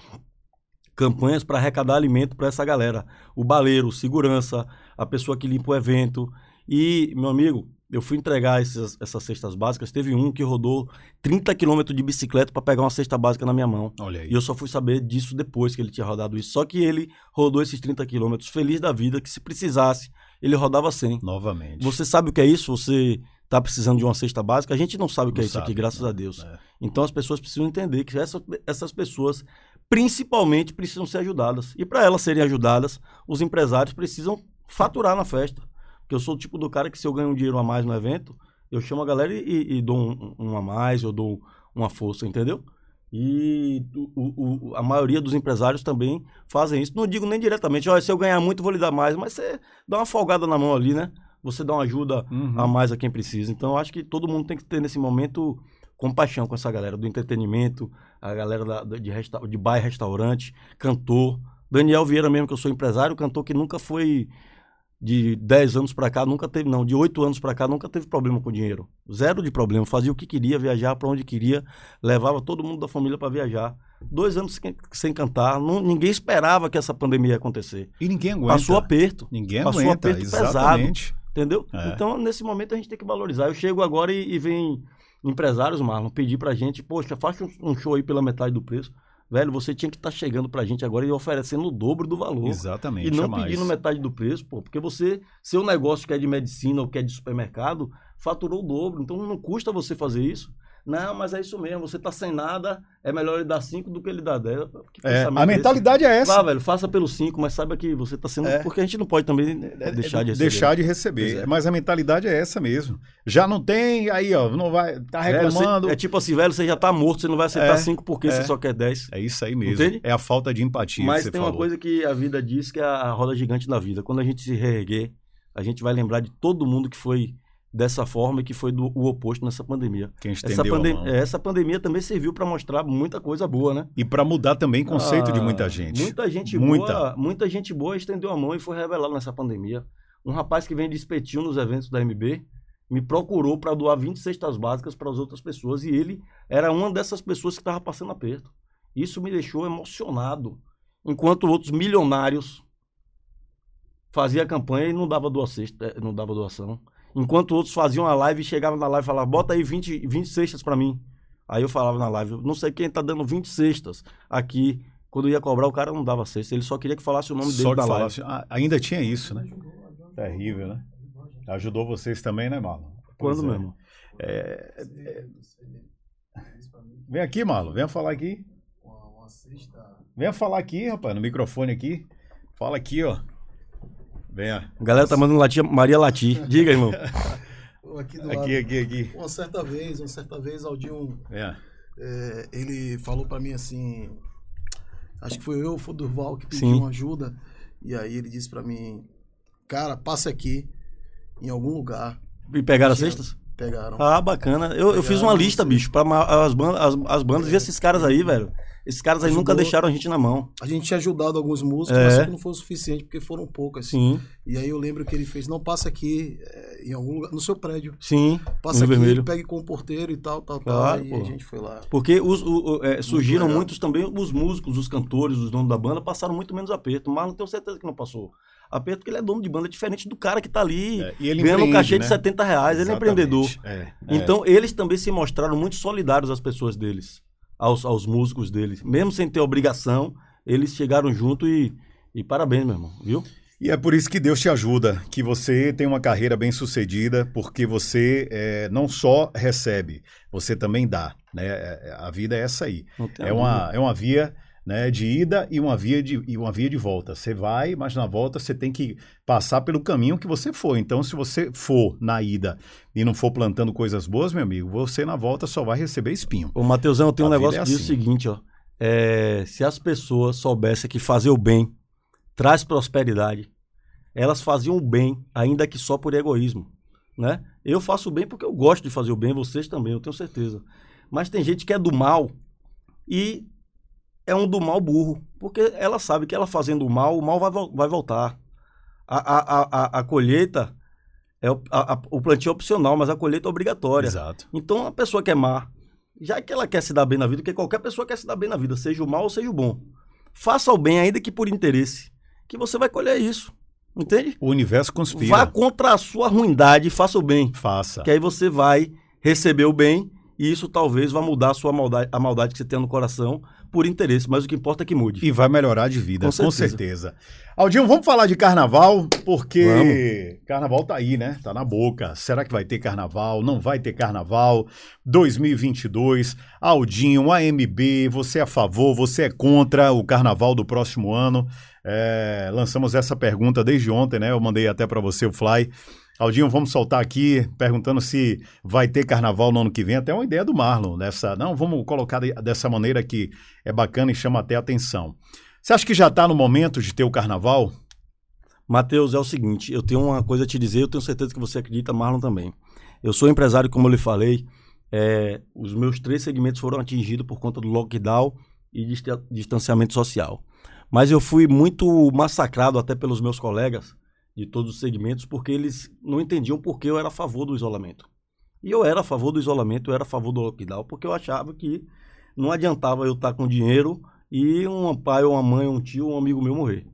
campanhas para arrecadar alimento para essa galera. O baleiro, o segurança, a pessoa que limpa o evento. E, meu amigo, eu fui entregar esses, essas cestas básicas, teve um que rodou 30 quilômetros de bicicleta para pegar uma cesta básica na minha mão. Olha aí. E eu só fui saber disso depois que ele tinha rodado isso. Só que ele rodou esses 30 quilômetros feliz da vida, que se precisasse, ele rodava 100. Novamente. Você sabe o que é isso? Você está precisando de uma cesta básica? A gente não sabe o que Não é isso sabe, aqui, graças né? a Deus. É. Então as pessoas precisam entender que essa- essas pessoas, principalmente, precisam ser ajudadas. E para elas serem ajudadas, os empresários precisam faturar na festa. Porque eu sou o tipo do cara que se eu ganho um dinheiro a mais no evento, eu chamo a galera e, e dou um, um a mais, eu dou uma força, entendeu? E o- o- a maioria dos empresários também fazem isso. Não digo nem diretamente, olha, se eu ganhar muito, vou lhe dar mais, mas você dá uma folgada na mão ali, né? Você dá uma ajuda Uhum. a mais a quem precisa. Então, eu acho que todo mundo tem que ter nesse momento compaixão com essa galera do entretenimento, a galera da- de, resta de bar e restaurante, cantor. Daniel Vieira mesmo, que eu sou empresário, cantor que nunca foi de 10 anos pra cá, nunca teve, não, de 8 anos pra cá, nunca teve problema com dinheiro. Zero de problema. Fazia o que queria, viajar pra onde queria, levava todo mundo da família pra viajar. Dois anos sem, sem cantar, não- ninguém esperava que essa pandemia ia acontecer. E ninguém aguenta. Passou aperto. Ninguém Passou aguenta, aperto pesado. exatamente. Entendeu? É. Então, nesse momento, a gente tem que valorizar. Eu chego agora e, e vem empresários, Marlon, pedir pra gente, poxa, faça um, show aí pela metade do preço. Velho, você tinha que estar chegando pra gente agora e oferecendo o dobro do valor. Exatamente. E não jamais. pedindo metade do preço, pô. Porque você, seu negócio que é de medicina ou que é de supermercado, faturou o dobro. Então não custa você fazer isso. Não, mas é isso mesmo. Você tá sem nada, é melhor ele dar 5 do que ele dar 10. Que É, a esse? mentalidade é essa. Vá, velho, faça pelo 5, mas saiba que você tá sendo. É. Porque a gente não pode também É, deixar de receber. Deixar de receber. É. Mas a mentalidade é essa mesmo. Já não tem, aí, ó, não vai. Tá Velho, você- reclamando. é tipo assim, velho, você já tá morto, você não vai aceitar É, 5 porque é. você só quer 10. É isso aí mesmo. Entende? É a falta de empatia Mas tem falou. uma coisa que a vida diz que é a roda gigante da vida. Quando a gente se reerguer, a gente vai lembrar de todo mundo que foi dessa forma que foi do o oposto nessa pandemia. Quem Essa, estendeu pandem- a mão. é, essa pandemia também serviu para mostrar muita coisa boa, né? E para mudar também conceito de Ah, muita gente. Muita gente Muita. boa, muita gente boa estendeu a mão e foi revelado nessa pandemia. Um rapaz que vem de espetinho nos eventos da MB me procurou para doar 20 cestas básicas para as outras pessoas e ele era uma dessas pessoas que estava passando aperto. Isso me deixou emocionado. Enquanto outros milionários faziam campanha e não dava doa cesta, eh, não dava doação. Enquanto outros faziam a live e chegavam na live e falavam, bota aí 20, 20 cestas para mim. Aí eu falava na live, não sei quem tá dando 20 cestas aqui. Quando ia cobrar, o cara não dava cesta. Ele só queria que falasse o nome dele Só que na live. falasse, ah, ainda tinha isso, né? Terrível, né? Ajudou vocês também, né, Marlon? Pois Quando é. mesmo? Vem aqui, Marlon. Venha falar aqui. Venha falar aqui, rapaz, no microfone aqui. Fala aqui, ó. Venha. A galera tá mandando latir, Maria Lati. Diga, irmão. (laughs) Aqui do Aqui, lado. aqui, aqui. Uma certa vez, uma certa vez, Aldinho, Venha. é, ele falou pra mim assim, acho que foi eu, foi o Durval que pediu Sim. uma ajuda, e aí ele disse pra mim, cara, passe aqui, em algum lugar, E pegaram as cestas? pegaram. Ah, bacana. Eu, eu fiz uma Pegaram lista, bicho, pra as, bandas, as, as bandas. E esses caras aí, velho. Esses caras aí nunca Ajudou. deixaram a gente na mão. A gente tinha ajudado alguns músicos, É. mas não foi o suficiente, porque foram poucas. Sim, E aí eu lembro que ele fez, não, passa aqui, é, em algum lugar, no seu prédio. sim. Passa aqui, vermelho. pegue com o porteiro e tal, tal, Claro, tal. E pô. a gente foi lá. Porque os, o- o- é, surgiram muitos também, os músicos, os cantores, os donos da banda, passaram muito menos aperto. Mas não tenho certeza que não passou. Aperto porque ele é dono de banda, diferente do cara que tá ali É, e ele ganhando um cachê né? de 70 reais. Ele é Exatamente. empreendedor. É, é. Então, eles também se mostraram muito solidários às pessoas deles, aos, aos músicos deles. Mesmo sem ter obrigação, eles chegaram junto e, e parabéns, meu irmão, viu? E é por isso que Deus te ajuda, que você tem uma carreira bem sucedida, porque você é, não só recebe, você também dá. Né? É, A vida é essa aí. É uma, é uma via né, de ida e uma via de, e uma via de volta. Você vai, mas na volta você tem que passar pelo caminho que você for. Então, se você for na ida e não for plantando coisas boas, meu amigo, você na volta só vai receber espinho. Ô, Matheusão, eu tenho um negócio é que diz o assim. seguinte, ó. É, se as pessoas soubessem que fazer o bem traz prosperidade, elas faziam o bem, ainda que só por egoísmo, né? Eu faço o bem porque eu gosto de fazer o bem, vocês também, eu tenho certeza. Mas tem gente que é do mal e é um do mal burro, porque ela sabe que ela fazendo o mal, o mal vai, vai voltar. A, a, a, a, colheita, é o, a- o plantio é opcional, mas a colheita é obrigatória. Exato. Então, a pessoa que é má, já que ela quer se dar bem na vida, porque qualquer pessoa quer se dar bem na vida, seja o mal ou seja o bom, faça o bem, ainda que por interesse, que você vai colher isso. Entende? O universo conspira. Vá contra a sua ruindade e faça o bem. Faça. Que aí você vai receber o bem e isso talvez vá mudar a sua maldade, a maldade que você tem no coração por interesse, mas o que importa é que mude. E vai melhorar de vida, com Com certeza. certeza. Aldinho, vamos falar de carnaval, porque carnaval tá aí, né? Tá na boca. Será que vai ter carnaval? Não vai ter carnaval? 2022. Aldinho, AMB, você é a favor, você é contra o carnaval do próximo ano? É, lançamos essa pergunta desde ontem, né? Eu mandei até para você o fly. Aldinho, vamos soltar aqui perguntando se vai ter carnaval no ano que vem. Até uma ideia do Marlon dessa. Não, vamos colocar de- dessa maneira que é bacana e chama até atenção. Você acha que já está no momento de ter o carnaval? Matheus, é o seguinte, eu tenho uma coisa a te dizer, eu tenho certeza que você acredita, Marlon também. Eu sou empresário, como eu lhe falei, é, os meus três segmentos foram atingidos por conta do lockdown e dista- distanciamento social. Mas eu fui muito massacrado até pelos meus colegas de todos os segmentos, porque eles não entendiam por que eu era a favor do isolamento. E eu era a favor do isolamento, eu era a favor do lockdown, porque eu achava que não adiantava eu estar com dinheiro e um pai, uma mãe, um tio, um amigo meu morrer.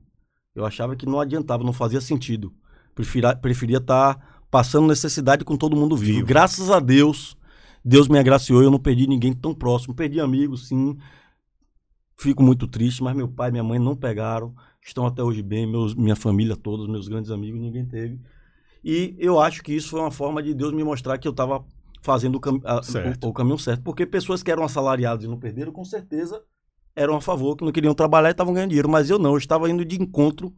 Eu achava que não adiantava, não fazia sentido. Prefira- preferia estar passando necessidade com todo mundo vivo. Vivo. Graças a Deus, Deus me agraciou, eu não perdi ninguém tão próximo. Perdi amigos, sim. Fico muito triste, mas meu pai e minha mãe não pegaram. Estão até hoje bem, meus, minha família todos, meus grandes amigos, ninguém teve. E eu acho que isso foi uma forma de Deus me mostrar que eu estava fazendo o, cam- a- o- o caminho certo. Porque pessoas que eram assalariadas e não perderam, com certeza eram a favor, que não queriam trabalhar e estavam ganhando dinheiro. Mas eu não, eu estava indo de encontro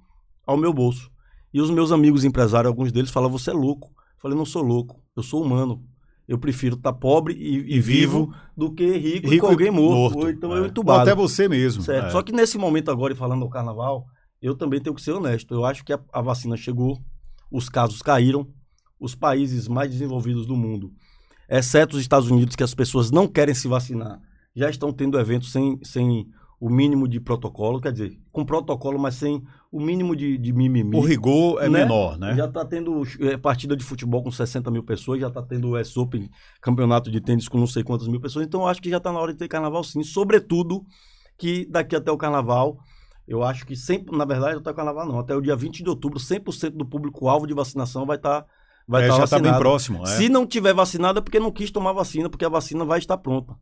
ao meu bolso. E os meus amigos empresários, alguns deles, falavam, você é louco. Eu falei, não sou louco, eu sou humano. Eu prefiro estar pobre e, e vivo do que rico, e Rico com alguém morto. morto. Ou então É. eu Ou entubado. até você mesmo. Certo. é. Só que nesse momento agora, e falando do carnaval, eu também tenho que ser honesto. Eu acho que a, a vacina chegou, os casos caíram, os países mais desenvolvidos do mundo, exceto os Estados Unidos, que as pessoas não querem se vacinar, já estão tendo eventos sem, sem o mínimo de protocolo, quer dizer, com protocolo, mas sem o mínimo de, de mimimi. O rigor é né? menor, né? Já está tendo é, partida de futebol com 60 mil pessoas, já está tendo o Open, campeonato de tênis com não sei quantas mil pessoas. Então, eu acho que já está na hora de ter carnaval sim. Sobretudo que daqui até o carnaval, eu acho que sempre, na verdade, até o carnaval não, até o dia 20 de outubro, 100% do público-alvo de vacinação vai estar vai É, tá já está bem próximo. é. Se não tiver vacinado é porque não quis tomar vacina, porque a vacina vai estar pronta.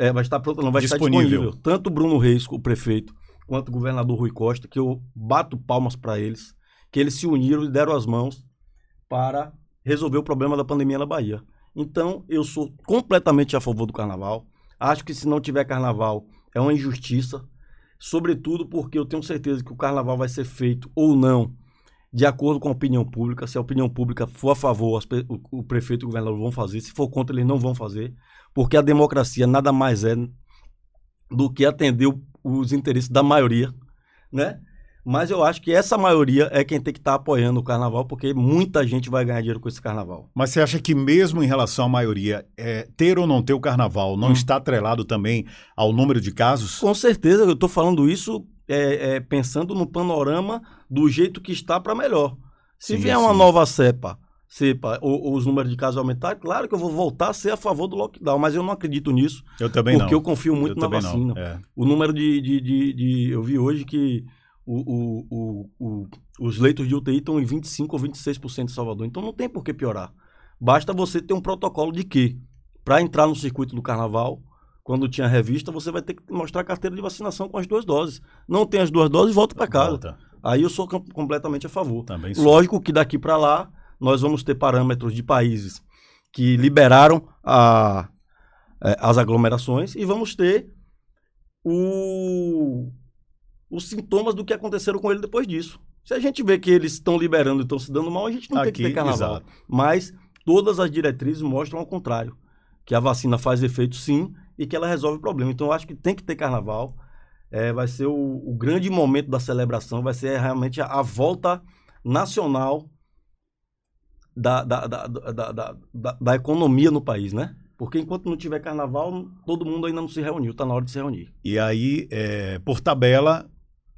É, vai estar pronta, não vai Disponível. estar disponível. Tanto o Bruno Reis, o prefeito, quanto o governador Rui Costa, que eu bato palmas para eles, que eles se uniram e deram as mãos para resolver o problema da pandemia na Bahia. Então, eu sou completamente a favor do carnaval. Acho que se não tiver carnaval é uma injustiça, sobretudo porque eu tenho certeza que o carnaval vai ser feito ou não de acordo com a opinião pública. Se a opinião pública for a favor, o, prefeito e o governador vão fazer. Se for contra, eles não vão fazer. Porque a democracia nada mais é do que atender os interesses da maioria, né? Mas eu acho que essa maioria é quem tem que estar apoiando o carnaval, porque muita gente vai ganhar dinheiro com esse carnaval. Mas você acha que mesmo em relação à maioria, é, ter ou não ter o carnaval não Hum. está atrelado também ao número de casos? Com certeza, eu estou falando isso é, é, pensando no panorama do jeito que está para melhor. Se Sim, vier uma sim. nova cepa, cepa ou, ou os números de casos aumentarem, claro que eu vou voltar a ser a favor do lockdown, mas eu não acredito nisso, Eu também porque não. eu confio muito eu na vacina. É. O número de, de, de, de- Eu vi hoje que o, o, o, os leitos de UTI estão em 25% ou 26% em Salvador. Então não tem por que piorar. Basta você ter um protocolo de que, para entrar no circuito do carnaval, quando tinha revista, você vai ter que mostrar a carteira de vacinação com as duas doses. Não tem as duas doses, volta para casa. Volta. Aí eu sou com- completamente a favor. Também sou. Lógico que daqui para lá nós vamos ter parâmetros de países que liberaram a- eh, as aglomerações e vamos ter o- os sintomas do que aconteceram com ele depois disso. Se a gente vê que eles estão liberando e estão se dando mal, a gente não tem que Aqui, ter carnaval. exato. Mas todas as diretrizes mostram ao contrário. Que a vacina faz efeito sim e que ela resolve o problema. Então eu acho que tem que ter carnaval. É, vai ser o, o grande momento da celebração, vai ser realmente a, a volta nacional da, da, da, da, da, economia no país, né? Porque enquanto não tiver carnaval, todo mundo ainda não se reuniu, tá na hora de se reunir. E aí, é, por tabela,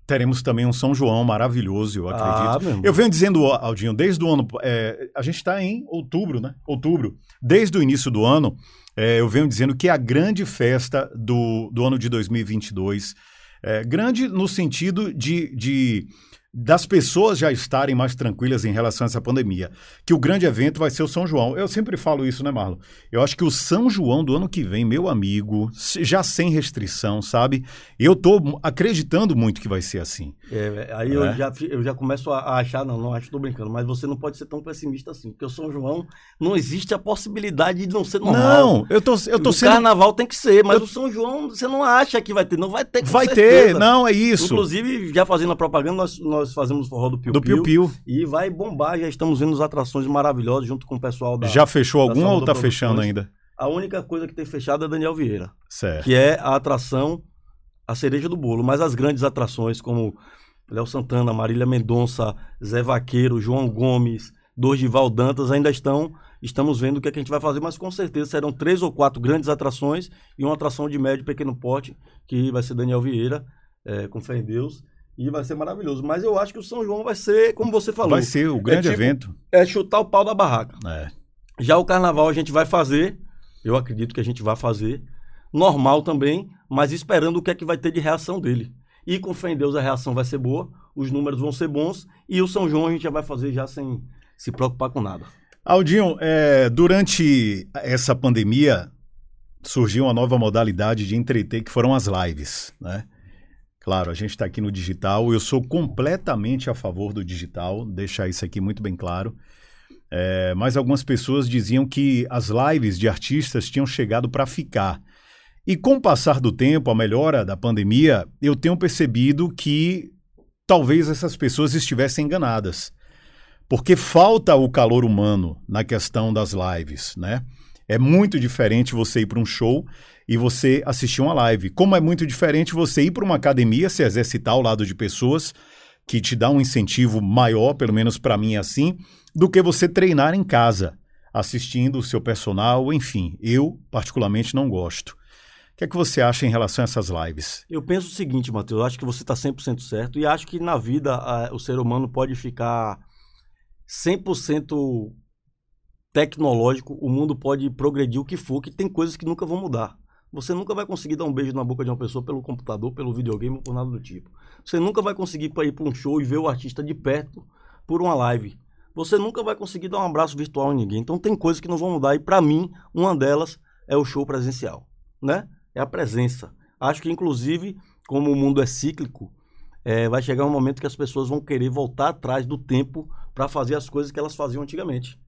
teremos também um São João maravilhoso, eu acredito. Ah. Eu venho dizendo, Aldinho, desde o ano. é, a gente está em outubro, né? Outubro. Desde o início do ano, é, eu venho dizendo que é a grande festa do, do ano de 2022. É, grande no sentido de, de das pessoas já estarem mais tranquilas em relação a essa pandemia. Que o grande evento vai ser o São João. Eu sempre falo isso, né, Marlon? Eu acho que o São João do ano que vem, meu amigo, já sem restrição, sabe? Eu tô acreditando muito que vai ser assim. É, aí é. Eu, já, eu já começo a achar, não, não acho que tô brincando, mas você não pode ser tão pessimista assim, porque o São João não existe a possibilidade de não ser normal. Não, eu tô, eu tô o sendo... carnaval tem que ser, mas eu... o São João você não acha que vai ter, não vai ter. vai certeza. ter, não, é isso. Inclusive, já fazendo a propaganda, nós, nós nós fazemos forró do Piu Do Piu Piu. E vai bombar, já estamos vendo atrações maravilhosas junto com o pessoal da. Já fechou alguma ou tá fechando ainda? A única coisa que tem fechado é Daniel Vieira. Certo. Que é a atração, a cereja do bolo. Mas as grandes atrações, como Léo Santana, Marília Mendonça, Zé Vaqueiro, João Gomes, Dorival Dantas, ainda estão. Estamos vendo o que, é que a gente vai fazer, mas com certeza serão três ou quatro grandes atrações e uma atração de médio e pequeno porte, que vai ser Daniel Vieira, é, com fé em Deus. E vai ser maravilhoso. Mas eu acho que o São João vai ser, como você falou. Vai ser o grande é tipo, evento. É chutar o pau da barraca. É. Já o carnaval a gente vai fazer. Eu acredito que a gente vai fazer. Normal também, mas esperando o que é que vai ter de reação dele. E com fé em Deus a reação vai ser boa, os números vão ser bons. E o São João a gente já vai fazer já sem se preocupar com nada. Aldinho, é, durante essa pandemia surgiu uma nova modalidade de entreter que foram as lives, né? Claro, a gente está aqui no digital. Eu sou completamente a favor do digital, deixar isso aqui muito bem claro. É, mas algumas pessoas diziam que as lives de artistas tinham chegado para ficar. E com o passar do tempo, a melhora da pandemia, eu tenho percebido que talvez essas pessoas estivessem enganadas. Porque falta o calor humano na questão das lives, né? É muito diferente você ir para um show e você assistir uma live. Como é muito diferente você ir para uma academia, se exercitar ao lado de pessoas que te dá um incentivo maior, pelo menos para mim é assim, do que você treinar em casa, assistindo o seu personal, enfim. Eu, particularmente, não gosto. O que é que você acha em relação a essas lives? Eu penso o seguinte, Matheus, eu acho que você está 100% certo e acho que na vida a, o ser humano pode ficar 100% tecnológico, o mundo pode progredir o que for, que tem coisas que nunca vão mudar. Você nunca vai conseguir dar um beijo na boca de uma pessoa pelo computador, pelo videogame por nada do tipo. Você nunca vai conseguir ir para um show e ver o artista de perto por uma live. Você nunca vai conseguir dar um abraço virtual em ninguém. Então tem coisas que não vão mudar e para mim uma delas é o show presencial, né? É a presença. Acho que inclusive como o mundo é cíclico, é, vai chegar um momento que as pessoas vão querer voltar atrás do tempo para fazer as coisas que elas faziam antigamente.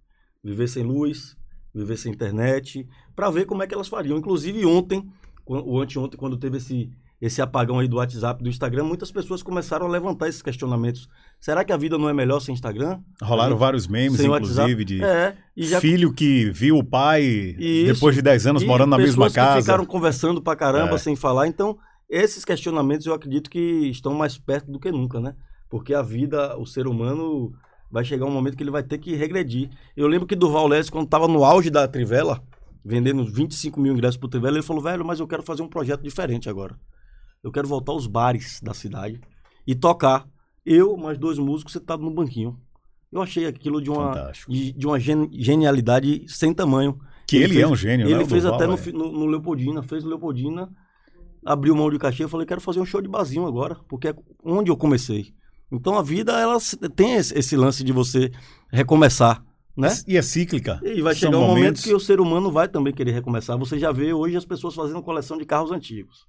Viver sem luz, viver sem internet, para ver como é que elas fariam. Inclusive ontem, ou anteontem, quando teve esse, esse apagão aí do WhatsApp, do Instagram, muitas pessoas começaram a levantar esses questionamentos. Será que a vida não é melhor sem Instagram? Rolaram vários memes, inclusive, de é, já... filho que viu o pai Isso. depois de 10 anos e morando na mesma casa. Que ficaram conversando pra caramba é. sem falar. Então, esses questionamentos eu acredito que estão mais perto do que nunca, né? Porque a vida, o ser humano vai chegar um momento que ele vai ter que regredir. Eu lembro que Durval Leste, quando estava no auge da Trivela, vendendo 25 mil ingressos por Trivela, ele falou, velho, mas eu quero fazer um projeto diferente agora. Eu quero voltar aos bares da cidade e tocar. Eu, mais dois músicos sentados no banquinho. Eu achei aquilo de uma, de, de, uma genialidade sem tamanho. Que ele, ele fez, é um gênio, Ele né? fez Durval, até no, no, no, Leopoldina, fez no Leopoldina, abriu mão de cachê, eu falei, quero fazer um show de barzinho agora, porque é onde eu comecei. Então a vida ela tem esse lance de você recomeçar, né? E é cíclica. E vai chegar um momentos... momento que o ser humano vai também querer recomeçar. Você já vê hoje as pessoas fazendo coleção de carros antigos.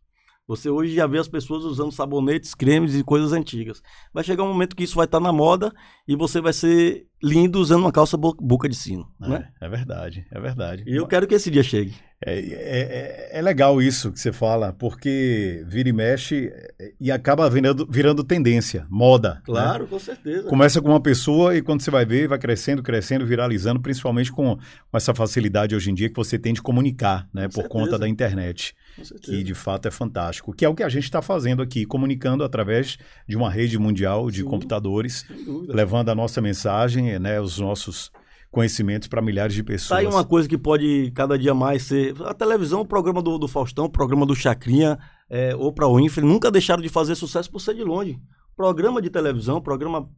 Você hoje já vê as pessoas usando sabonetes, cremes e coisas antigas. Vai chegar um momento que isso vai estar na moda e você vai ser lindo usando uma calça boca de sino. É, né? é verdade, é verdade. E eu quero que esse dia chegue. É, é, é, é, legal isso que você fala, porque vira e mexe e acaba virando, virando tendência, moda. Né? Claro, né? com certeza. Começa com uma pessoa e quando você vai ver, vai crescendo, crescendo, viralizando, principalmente com, com essa facilidade hoje em dia que você tem de comunicar, né? Com por certeza. conta da internet. Que de fato é fantástico. Que é o que a gente está fazendo aqui, comunicando através de uma rede mundial de Sim, computadores, levando a nossa mensagem, né? Os nossos conhecimentos para milhares de pessoas. Tá aí uma coisa que pode cada dia mais ser. A televisão, o programa do, do Faustão, o programa do Chacrinha, é, ou para o Winfrey, nunca deixaram de fazer sucesso por ser de longe. Programa de televisão, programa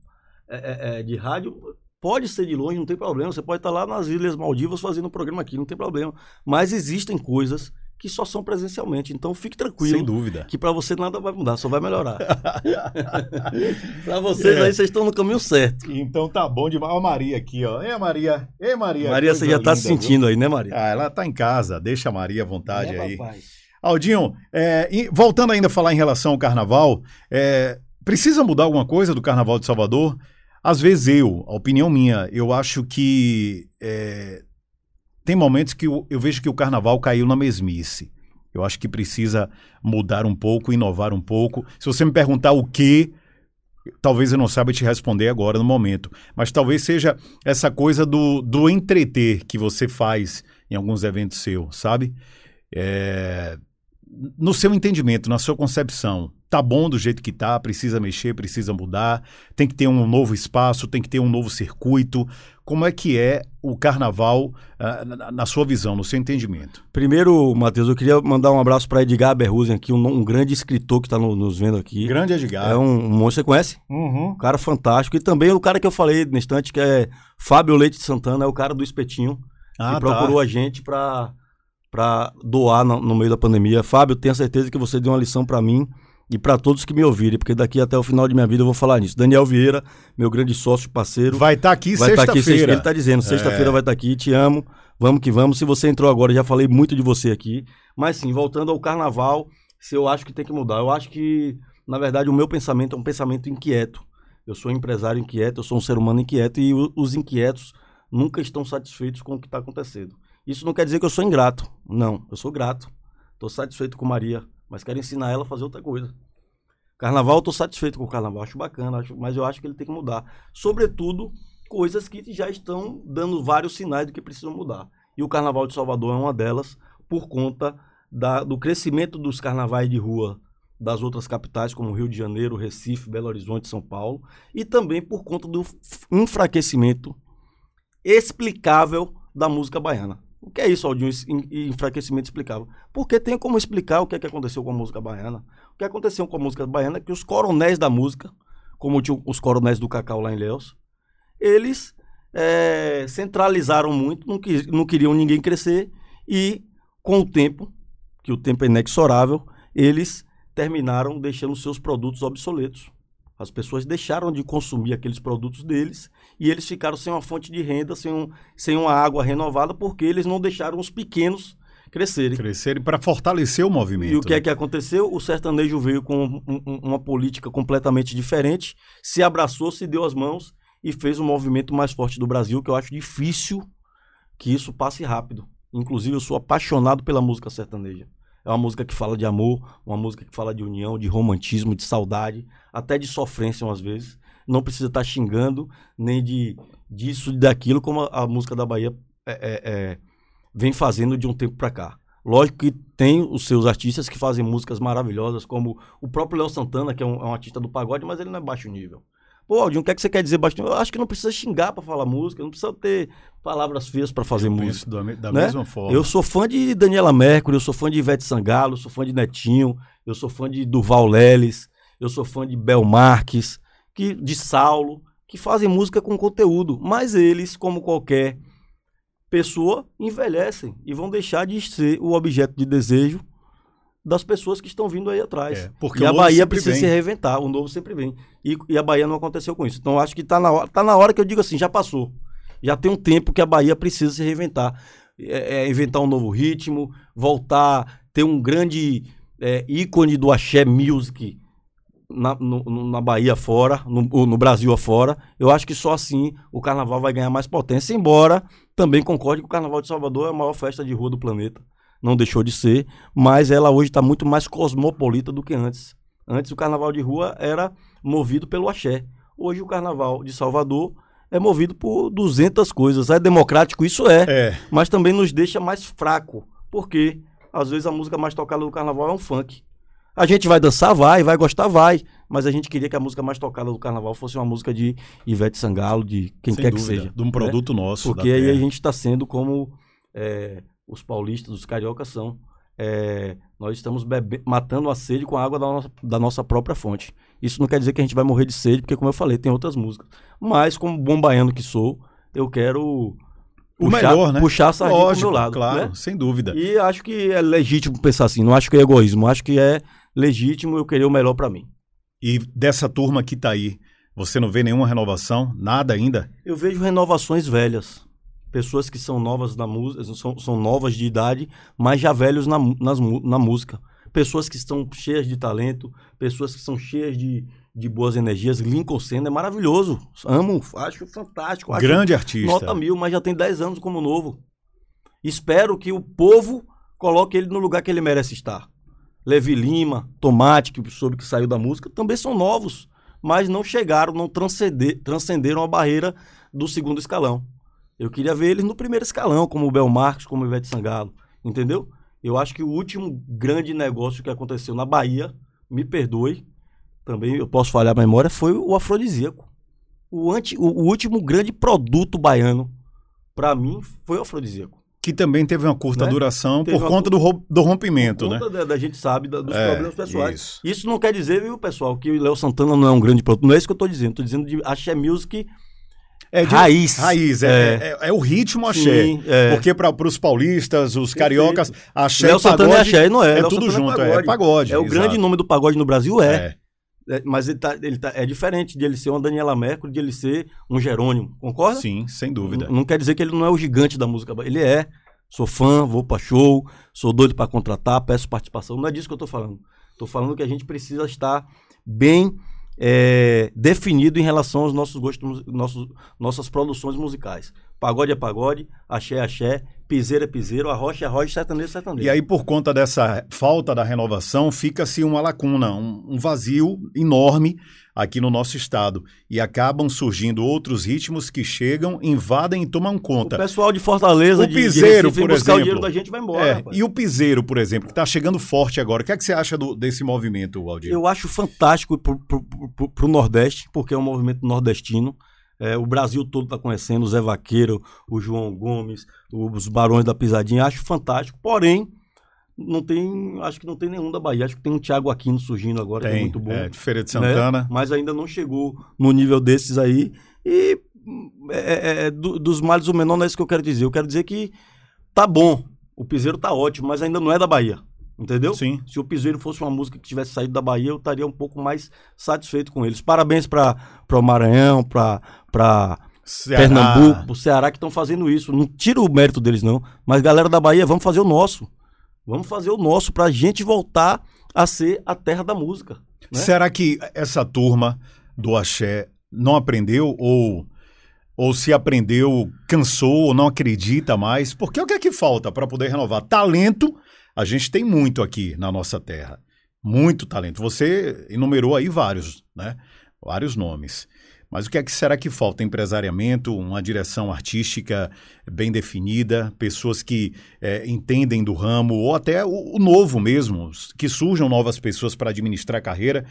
é, é, é, de rádio, pode ser de longe, não tem problema. Você pode estar lá nas Ilhas Maldivas fazendo um programa aqui, não tem problema. Mas existem coisas que só são presencialmente. Então fique tranquilo. Sem dúvida. Que para você nada vai mudar, só vai melhorar. (laughs) para vocês é. aí, vocês estão no caminho certo. Então tá bom demais. Olha a Maria aqui, ó. Ei, Maria. Ei, Maria. Maria, você já tá se sentindo viu? aí, né, Maria? Ah, ela tá em casa. Deixa a Maria à vontade é, aí. Papai. Aldinho, é, voltando ainda a falar em relação ao carnaval, é, precisa mudar alguma coisa do carnaval de Salvador? Às vezes eu, a opinião minha, eu acho que é, tem momentos que eu, eu, vejo que o carnaval caiu na mesmice. Eu acho que precisa mudar um pouco, inovar um pouco. Se você me perguntar o que, talvez eu não saiba te responder agora no momento. Mas talvez seja essa coisa do, do entreter que você faz em alguns eventos seus, sabe? É, no seu entendimento, na sua concepção, tá bom do jeito que tá, precisa mexer, precisa mudar, tem que ter um novo espaço, tem que ter um novo circuito. Como é que é o carnaval uh, na, sua visão, no seu entendimento? Primeiro, Matheus, eu queria mandar um abraço para Edgar Berrusen aqui, um, um, grande escritor que está no, nos vendo aqui. Grande Edgar. É um, um monstro, você conhece? Uhum. Um cara fantástico. E também o cara que eu falei no instante, que é Fábio Leite de Santana, é o cara do Espetinho, ah, que procurou tá. a gente para para doar no, no, meio da pandemia. Fábio, tenho certeza que você deu uma lição para mim e para todos que me ouvirem, porque daqui até o final de minha vida eu vou falar nisso. Daniel Vieira, meu grande sócio, parceiro. Vai estar tá aqui sexta-feira. Tá ele está dizendo, sexta-feira é. vai estar tá aqui, te amo, vamos que vamos. Se você entrou agora, já falei muito de você aqui. Mas sim, voltando ao carnaval, se eu acho que tem que mudar. Eu acho que, na verdade, o meu pensamento é um pensamento inquieto. Eu sou um empresário inquieto, eu sou um ser humano inquieto e os inquietos nunca estão satisfeitos com o que está acontecendo. Isso não quer dizer que eu sou ingrato. Não, eu sou grato. Estou satisfeito com Maria, mas quero ensinar ela a fazer outra coisa. Carnaval, estou satisfeito com o carnaval, acho bacana, acho, mas eu acho que ele tem que mudar. Sobretudo, coisas que já estão dando vários sinais de que precisam mudar. E o Carnaval de Salvador é uma delas, por conta da, do crescimento dos carnavais de rua das outras capitais, como Rio de Janeiro, Recife, Belo Horizonte, São Paulo, e também por conta do enfraquecimento explicável da música baiana. O que é isso, Aldinho, enfraquecimento explicável? Porque tem como explicar o que, é que aconteceu com a música baiana. O que aconteceu com a música baiana é que os coronéis da música, como os coronéis do Cacau lá em Leos, eles é, centralizaram muito, não, que, não queriam ninguém crescer e, com o tempo, que o tempo é inexorável, eles terminaram deixando seus produtos obsoletos. As pessoas deixaram de consumir aqueles produtos deles e eles ficaram sem uma fonte de renda, sem, um, sem uma água renovada, porque eles não deixaram os pequenos crescerem. Crescerem para fortalecer o movimento. E o que é né? que aconteceu? O sertanejo veio com um, um, uma política completamente diferente, se abraçou, se deu as mãos e fez um movimento mais forte do Brasil, que eu acho difícil que isso passe rápido. Inclusive, eu sou apaixonado pela música sertaneja. É uma música que fala de amor, uma música que fala de união, de romantismo, de saudade, até de sofrência umas vezes. Não precisa estar tá xingando, nem de disso e daquilo, como a, a, música da Bahia é, é, é, vem fazendo de um tempo para cá. Lógico que tem os seus artistas que fazem músicas maravilhosas, como o próprio Léo Santana, que é um, é um artista do pagode, mas ele não é baixo nível. Pô, Aldinho, o que, é que você quer dizer bastante? Eu acho que não precisa xingar para falar música, não precisa ter palavras feias para fazer eu música. Da, da né? mesma forma. Eu sou fã de Daniela Mercury, eu sou fã de Ivete Sangalo, eu sou fã de Netinho, eu sou fã de Duval Leles, eu sou fã de Bel Marques, que, de Saulo, que fazem música com conteúdo. Mas eles, como qualquer pessoa, envelhecem e vão deixar de ser o objeto de desejo das pessoas que estão vindo aí atrás. É, porque e a Bahia precisa vem. se reinventar, o novo sempre vem. E, e, a Bahia não aconteceu com isso. Então acho que está na, hora, tá na hora que eu digo assim, já passou. Já tem um tempo que a Bahia precisa se reinventar. É, é inventar um novo ritmo, voltar, ter um grande é, ícone do axé music na, no, na Bahia fora, no, no Brasil afora. Eu acho que só assim o carnaval vai ganhar mais potência, embora também concorde que o Carnaval de Salvador é a maior festa de rua do planeta não deixou de ser, mas ela hoje está muito mais cosmopolita do que antes. Antes o carnaval de rua era movido pelo axé. Hoje o carnaval de Salvador é movido por 200 coisas. É democrático, isso é, é. mas também nos deixa mais fraco, porque às vezes a música mais tocada do carnaval é um funk. A gente vai dançar, vai, vai gostar, vai, mas a gente queria que a música mais tocada do carnaval fosse uma música de Ivete Sangalo, de quem Sem quer dúvida, que seja. De um produto né? nosso. Porque aí a gente está sendo como é, os paulistas, os cariocas são. É, nós estamos bebe... matando a sede com a água da nossa, da nossa própria fonte. Isso não quer dizer que a gente vai morrer de sede, porque, como eu falei, tem outras músicas. Mas, como bom baiano que sou, eu quero O puxar, melhor, né? puxar a sardinha pro Lógico, meu lado. claro, né? sem dúvida. E acho que é legítimo pensar assim. Não acho que é egoísmo. Acho que é legítimo eu querer o melhor pra mim. E dessa turma que tá aí, você não vê nenhuma renovação? Nada ainda? Eu vejo renovações velhas. Pessoas que são novas na música, são, são novas de idade, mas já velhos na, nas na música. Pessoas que estão cheias de talento, pessoas que são cheias de, de boas energias. Lincoln Senna é maravilhoso. Amo, acho fantástico. Acho Grande artista. Nota mil, mas já tem 10 anos como novo. Espero que o povo coloque ele no lugar que ele merece estar. Levi Lima, Tomate, que soube que saiu da música, também são novos, mas não chegaram, não transcender, transcenderam a barreira do segundo escalão. Eu queria ver eles no primeiro escalão, como o Bel Marques, como o Ivete Sangalo, entendeu? Eu acho que o último grande negócio que aconteceu na Bahia, me perdoe, também eu posso falhar a memória, foi o afrodisíaco. O, anti, o, o último grande produto baiano, pra mim, foi o afrodisíaco. Que também teve uma curta Né? duração Teve por conta do, rom- do rompimento, Por né? conta da, da gente sabe da- dos É, problemas pessoais. isso. Isso. não quer dizer, viu, pessoal, que o Léo Santana não é um grande produto. Não é isso que eu tô dizendo. Tô dizendo de axé music É de- raiz. Raiz, é, é- é o ritmo axé. Sim, é. Porque para os paulistas, os cariocas, axé Léo e Santana é pagode axé, não é. é Léo tudo Santana junto, é pagode. É o exato. grande nome do pagode no Brasil, é. É. É, mas ele tá, ele tá, é diferente de ele ser uma Daniela Mercury, de ele ser um Jerônimo. Concorda? Sim, sem dúvida. Não, não quer dizer que ele não é o gigante da música. Ele é. Sou fã, vou pra show, sou doido pra contratar, peço participação. Não é disso que eu tô falando. Tô falando que a gente precisa estar bem é, definido em relação aos nossos gostos, nossos, nossas produções musicais. Pagode é pagode, axé é axé, piseiro é piseiro, arrocha é arrocha, sertanejo é sertanejo. E aí, por conta dessa falta da renovação, fica-se uma lacuna, um, um vazio enorme aqui no nosso estado. E acabam surgindo outros ritmos que chegam, invadem e tomam o conta. pessoal de Fortaleza, O de, de piseiro, Recife, por buscar o exemplo. dinheiro da gente e vai embora. É, e o piseiro, por exemplo, que está chegando forte agora. O que é que você acha do- desse movimento, Aldir? Eu acho fantástico pro, pro Nordeste, porque é um movimento nordestino. É, o Brasil todo está conhecendo, o Zé Vaqueiro, o João Gomes, os Barões da Pisadinha. Acho fantástico, porém, não tem. Acho que não tem nenhum da Bahia. Acho que tem um Thiago Aquino surgindo agora, que é Tem, muito bom. é, de Feira de né? Santana. Mas ainda não chegou no nível desses aí. E hum, é, é, do- dos males o menor não é isso que eu quero dizer. Eu quero dizer que tá bom. O piseiro tá ótimo, mas ainda não é da Bahia. Entendeu? Sim. Se o Piseiro fosse uma música que tivesse saído da Bahia, eu estaria um pouco mais satisfeito com eles. Parabéns para o Maranhão, para Ceará. Pernambuco, pro Ceará que estão fazendo isso. Não tira o mérito deles, não. Mas galera da Bahia, vamos fazer o nosso. Vamos fazer o nosso para a gente voltar a ser a terra da música. né? Será que essa turma do axé não aprendeu ou ou se aprendeu, cansou ou não acredita mais? Porque o que é que falta para poder renovar? Talento, a gente tem muito aqui na nossa terra. Muito talento. Você enumerou aí vários, né? Vários nomes. Mas o que é que será que falta? Empresariamento, uma direção artística bem definida, pessoas que eh, entendem do ramo, ou até o, o novo mesmo, que surjam novas pessoas para administrar a carreira.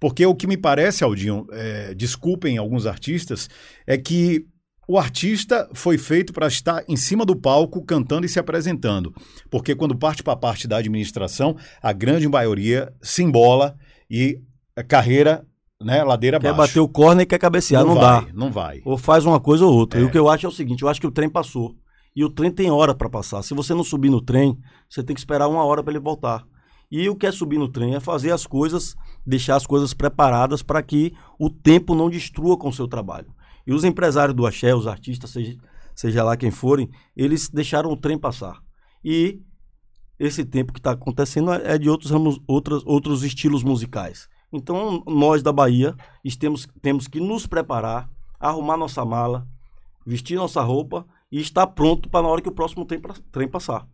Porque o que me parece, Aldinho, eh, desculpem alguns artistas, é que o artista foi feito para estar em cima do palco cantando e se apresentando. Porque quando parte para a parte da administração, a grande maioria se embola e a carreira, né, ladeira Quer abaixo. bater o corner e quer cabecear, não, vai, dá. Não vai. Ou faz uma coisa ou outra. É. E o que eu acho é o seguinte: eu acho que o trem passou. E o trem tem hora para passar. Se você não subir no trem, você tem que esperar uma hora para ele voltar. E o que é subir no trem é fazer as coisas, deixar as coisas preparadas para que o tempo não destrua com o seu trabalho. E os empresários do axé, os artistas, seja, seja lá quem forem, eles deixaram o trem passar. E esse tempo que está acontecendo é de outros, ramos, outras, outros estilos musicais. Então, nós da Bahia temos, temos que nos preparar, arrumar nossa mala, vestir nossa roupa e estar pronto para na hora que o próximo trem, trem passar.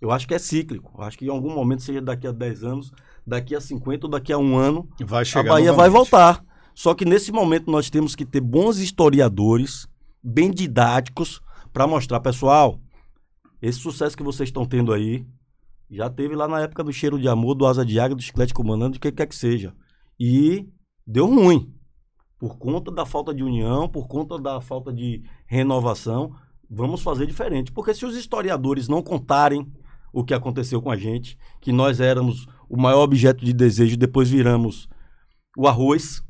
Eu acho que é cíclico. Eu acho que em algum momento, seja daqui a 10 anos, daqui a 50 ou daqui a um ano, Vai a chegar Bahia vai novamente. voltar. Só que nesse momento nós temos que ter bons historiadores, bem didáticos, para mostrar, pessoal, esse sucesso que vocês estão tendo aí, já teve lá na época do cheiro de amor, do asa de águia, do chiclete comandante, do que quer que seja. E deu ruim. Por conta da falta de união, por conta da falta de renovação, vamos fazer diferente. Porque se os historiadores não contarem o que aconteceu com a gente, que nós éramos o maior objeto de desejo, depois viramos o arroz,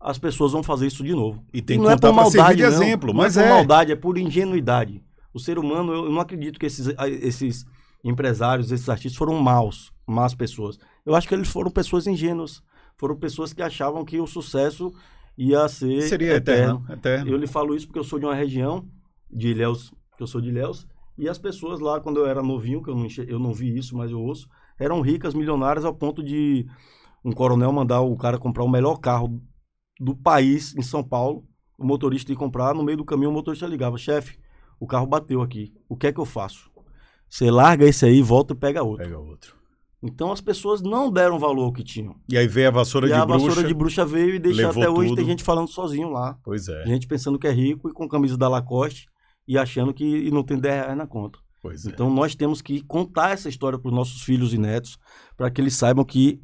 as pessoas vão fazer isso de novo. E tem que não é por maldade, de não. exemplo. Não Mas é por é. maldade, é por ingenuidade. O ser humano, eu não acredito que esses, esses empresários, esses artistas foram maus, más pessoas. Eu acho que eles foram pessoas ingênuas. Foram pessoas que achavam que o sucesso ia ser Seria eterno. eterno. Eu lhe falo isso porque eu sou de uma região de Ilhéus, que eu sou de Ilhéus, e as pessoas lá, quando eu era novinho, que eu não, eu não vi isso, mas eu ouço, eram ricas, milionárias, ao ponto de um coronel mandar o cara comprar o melhor carro do país, em São Paulo, o motorista ir comprar, no meio do caminho o motorista ligava, chefe, o carro bateu aqui, o que é que eu faço? Você larga esse aí, volta e pega outro. Pega outro. Então as pessoas não deram valor ao que tinham. E aí veio a vassoura e de a bruxa. A vassoura de bruxa veio e deixa até hoje tudo. tem gente falando sozinho lá. Pois é. Gente pensando que é rico e com camisa da Lacoste e achando que não tem 10 reais na conta. Pois é. então nós temos que contar essa história para os nossos filhos e netos para que eles saibam que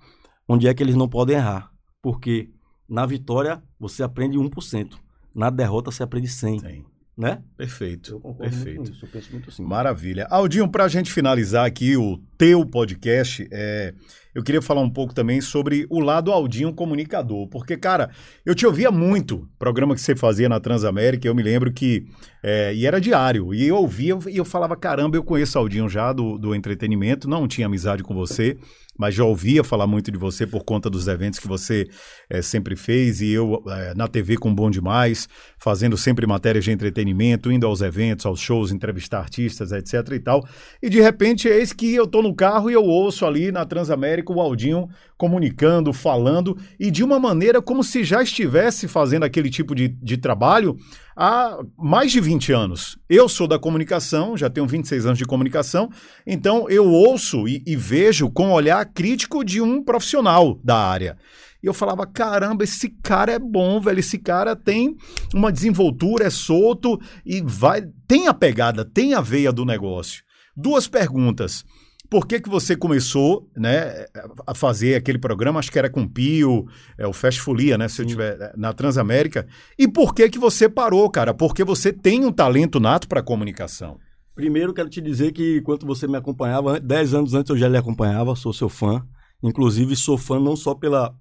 onde é que eles não podem errar. Porque na vitória você aprende 1%, na derrota você aprende 100. Tem. Né? Perfeito. Eu concordo perfeito. muito eu penso muito assim. Maravilha. Aldinho, para a gente finalizar aqui o teu podcast, é, eu queria falar um pouco também sobre o lado Aldinho comunicador. Porque, cara, eu te ouvia muito, programa que você fazia na Transamérica, eu me lembro que. É, e era diário. E eu ouvia e eu falava: caramba, eu conheço Aldinho já do, do entretenimento, não tinha amizade com você mas já ouvia falar muito de você por conta dos eventos que você é, sempre fez e eu é, na TV com Bom Demais, fazendo sempre matérias de entretenimento, indo aos eventos, aos shows, entrevistar artistas, etc e tal. E de repente eis que eu tô no carro e eu ouço ali na Transamérica o Aldinho comunicando, falando e de uma maneira como se já estivesse fazendo aquele tipo de, de trabalho há mais de 20 anos. Eu sou da comunicação, já tenho 26 anos de comunicação, então eu ouço e, e vejo com olhar crítico de um profissional da área. E eu falava, caramba, esse cara é bom, velho. Esse cara tem uma desenvoltura, é solto e vai. Tem a pegada, tem a veia do negócio. Duas perguntas. Por que, que você começou né, a fazer aquele programa? Acho que era com o Pio, é, o Fast Folia, né? Se eu tiver na Transamérica. E por que, que você parou, cara? Porque você tem um talento nato para comunicação. Primeiro, quero te dizer que enquanto você me acompanhava, 10 anos antes eu já lhe acompanhava, sou seu fã. Inclusive, sou fã não só pela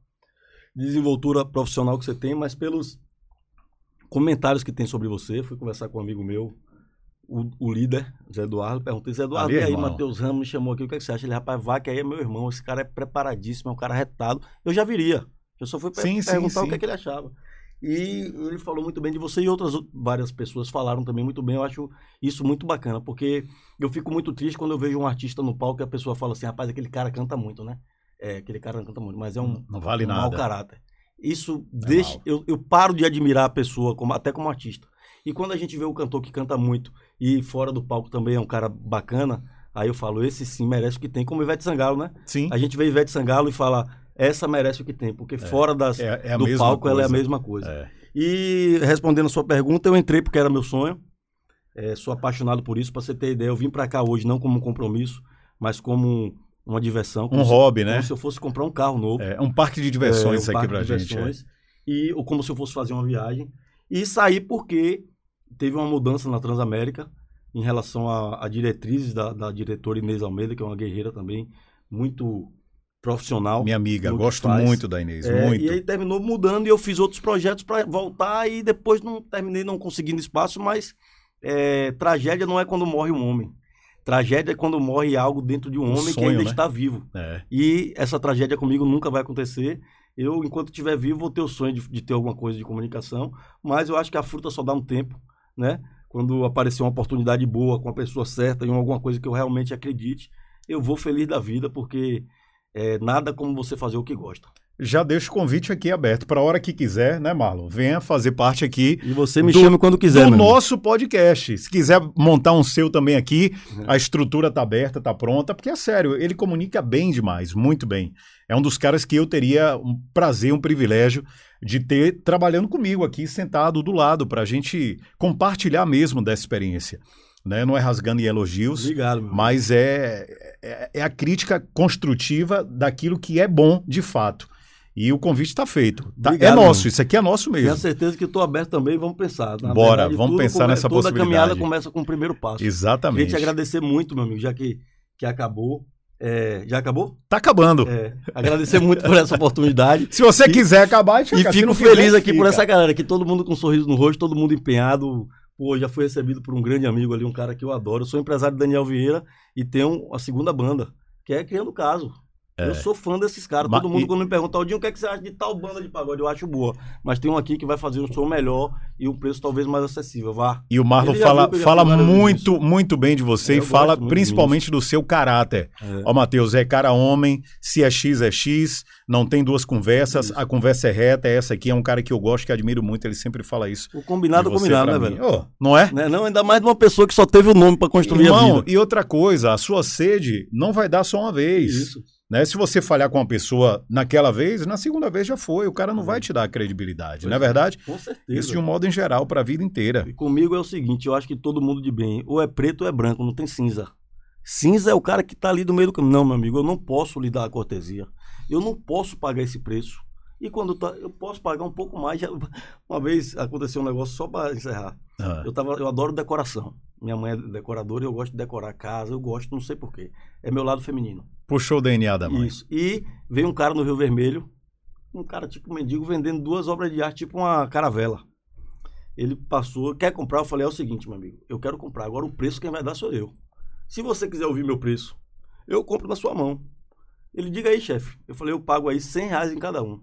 desenvoltura profissional que você tem, mas pelos comentários que tem sobre você. Fui conversar com um amigo meu, o, o líder, Zé Eduardo, perguntei, Zé Eduardo, Ali, e aí. Matheus Ramos me chamou aqui, o que, é que você acha? Ele, rapaz, vai que aí é meu irmão, esse cara é preparadíssimo, é um cara retado. Eu já viria. Eu só fui Sim, sim, perguntar o sim. que, é que ele achava. E ele falou muito bem de você e outras o- várias pessoas falaram também muito bem. Eu acho isso muito bacana, porque eu fico muito triste quando eu vejo um artista no palco e a pessoa fala assim, rapaz, aquele cara canta muito, né? É, aquele cara canta muito, mas é um, Não vale um nada. mau caráter. Isso deixa. mal. Eu, eu paro de admirar a pessoa, como, até como artista. E quando a gente vê o cantor que canta muito e fora do palco também é um cara bacana, aí eu falo, esse sim merece o que tem, como Ivete Sangalo, né? Sim. A gente vê Ivete Sangalo e fala, essa merece o que tem, porque fora das, É, é do palco ela é a coisa. mesma coisa. É. E respondendo a sua pergunta, eu entrei porque era meu sonho. É, sou apaixonado por isso. Para você ter ideia, eu vim para cá hoje não como um compromisso, mas como uma diversão. como Um se- hobby, né? Como se eu fosse comprar um carro novo. É um parque de diversões É, um isso aqui de gente. é. E ou como se eu fosse fazer uma viagem. E saí porque teve uma mudança na Transamérica em relação a, a diretrizes da, da diretora Inês Almeida, que é uma guerreira também muito profissional. Minha amiga, que gosto faz. muito da Inês, É, muito. E aí terminou mudando e eu fiz outros projetos para voltar e depois não terminei não conseguindo espaço, mas é, tragédia não é quando morre um homem. Tragédia é quando morre algo dentro de um, Um homem que sonho, ainda né? está vivo. É. E essa tragédia comigo nunca vai acontecer. Eu, enquanto estiver vivo, vou ter o sonho de, de ter alguma coisa de comunicação, mas eu acho que a fruta só dá um tempo, né? Quando aparecer uma oportunidade boa, com a pessoa certa, em alguma coisa que eu realmente acredite, eu vou feliz da vida, porque é, nada como você fazer o que gosta. Já deixo o convite aqui aberto para a hora que quiser, né, Marlon? Venha fazer parte aqui E você me Do- chame quando quiser, do irmão. nosso podcast. Se quiser montar um seu também aqui, Uhum. a estrutura tá aberta, tá pronta, porque é sério, ele comunica bem demais, muito bem. É um dos caras que eu teria um prazer, um privilégio de ter trabalhando comigo aqui, sentado do lado, para a gente compartilhar mesmo dessa experiência. Né? Não é rasgando em elogios, Obrigado, mas é, é, é a crítica construtiva daquilo que é bom de fato. E o convite está feito. Tá- é Obrigado, nosso, irmão. isso aqui é nosso Tenho mesmo. certeza que estou aberto também, vamos pensar. Na Bora, vamos tudo pensar come- nessa toda possibilidade. caminhada começa com o primeiro passo. Queria Exatamente. te agradecer muito, meu amigo, já que, que acabou. É, já acabou? Tá acabando. É, agradecer muito por essa oportunidade. (laughs) Se você E- quiser acabar, E fico feliz aqui por fica. essa galera, que todo mundo com um sorriso no rosto, todo mundo empenhado, Pô, já fui recebido por um grande amigo ali, um cara que eu adoro. Eu sou empresário Daniel Vieira e tenho a segunda banda, que é Criando Caso. É. Eu sou fã desses caras. Todo mundo, e- quando me pergunta, Aldinho, o que, é que você acha de tal banda de pagode? Eu acho boa. Mas tem um aqui que vai fazer um som melhor e um preço talvez mais acessível. Vá. E o Marlon fala, viu fala fiz várias muito, muito bem de você É, e fala muito principalmente do seu caráter. É. Ó, Matheus, é cara homem, se é X é X, não tem duas conversas, Isso. a conversa é reta, essa aqui é um cara que eu gosto, que admiro muito, ele sempre fala isso. O combinado, você combinado, né, velho? Ô, não é? Né? Não, ainda mais de uma pessoa que só teve o nome pra construir a Irmão, vida. e outra coisa, a sua sede não vai dar só uma vez. Isso. Né? Se você falhar com uma pessoa naquela vez, na segunda vez já foi. O cara não vai te dar credibilidade, Pois não é é. verdade? Com certeza. Isso de um modo em geral, para a vida inteira. E comigo é o seguinte, eu acho que todo mundo de bem, ou é preto ou é branco, não tem cinza. Cinza é o cara que tá ali do meio do caminho. Não, meu amigo, eu não posso lhe dar a cortesia. Eu não posso pagar esse preço. E quando tá, eu posso pagar um pouco mais. Já- (laughs) Uma vez aconteceu um negócio só para encerrar. Ah, Eu, tava, eu adoro decoração. Minha mãe é decoradora e eu gosto de decorar casa, eu gosto, não sei porquê. É meu lado feminino. puxou o DNA da mãe. Isso. E veio um cara no Rio Vermelho, um cara tipo mendigo, vendendo duas obras de arte, tipo uma caravela. Ele passou, quer comprar? Eu falei, é o seguinte, meu amigo, eu quero comprar. Agora o preço quem vai dar sou eu. Se você quiser ouvir meu preço, eu compro na sua mão. Ele, diga aí, chefe. Eu falei, eu pago aí 100 reais em cada um.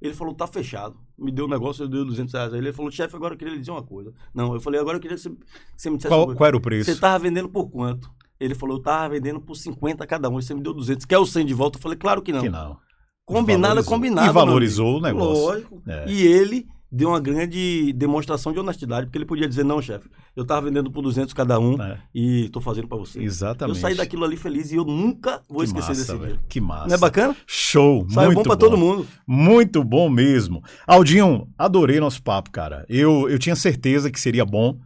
Ele falou, tá fechado. Me deu o negócio, eu dei 200 reais. Aí ele falou, chefe, agora eu queria lhe dizer uma coisa. Não, eu falei, agora eu queria que você, você me dissesse Qual, qual era o preço? Você tava vendendo por quanto? Ele falou, eu tava vendendo por 50 cada um. Você me deu 200. Quer o 100 de volta? Eu falei, claro que não. Que não. Combinado é Valorizou. combinado. E valorizou o negócio. Lógico. É. E ele deu uma grande demonstração de honestidade, porque ele podia dizer, não, chefe, eu tava vendendo por 200 cada um É, e tô fazendo pra você. exatamente. Eu saí daquilo ali feliz e eu nunca vou que esquecer massa, desse velho. dia. Que massa. Não é bacana? Show, Saiu muito bom pra todo mundo. Muito bom mesmo. Aldinho, adorei nosso papo, cara. Eu, eu tinha certeza que seria bom.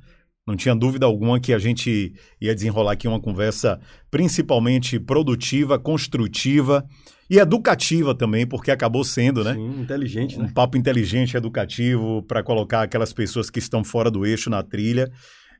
Não tinha dúvida alguma que a gente ia desenrolar aqui uma conversa principalmente produtiva, construtiva e educativa também, porque acabou sendo, né? Sim, inteligente, Um né? papo inteligente, educativo, para colocar aquelas pessoas que estão fora do eixo na trilha.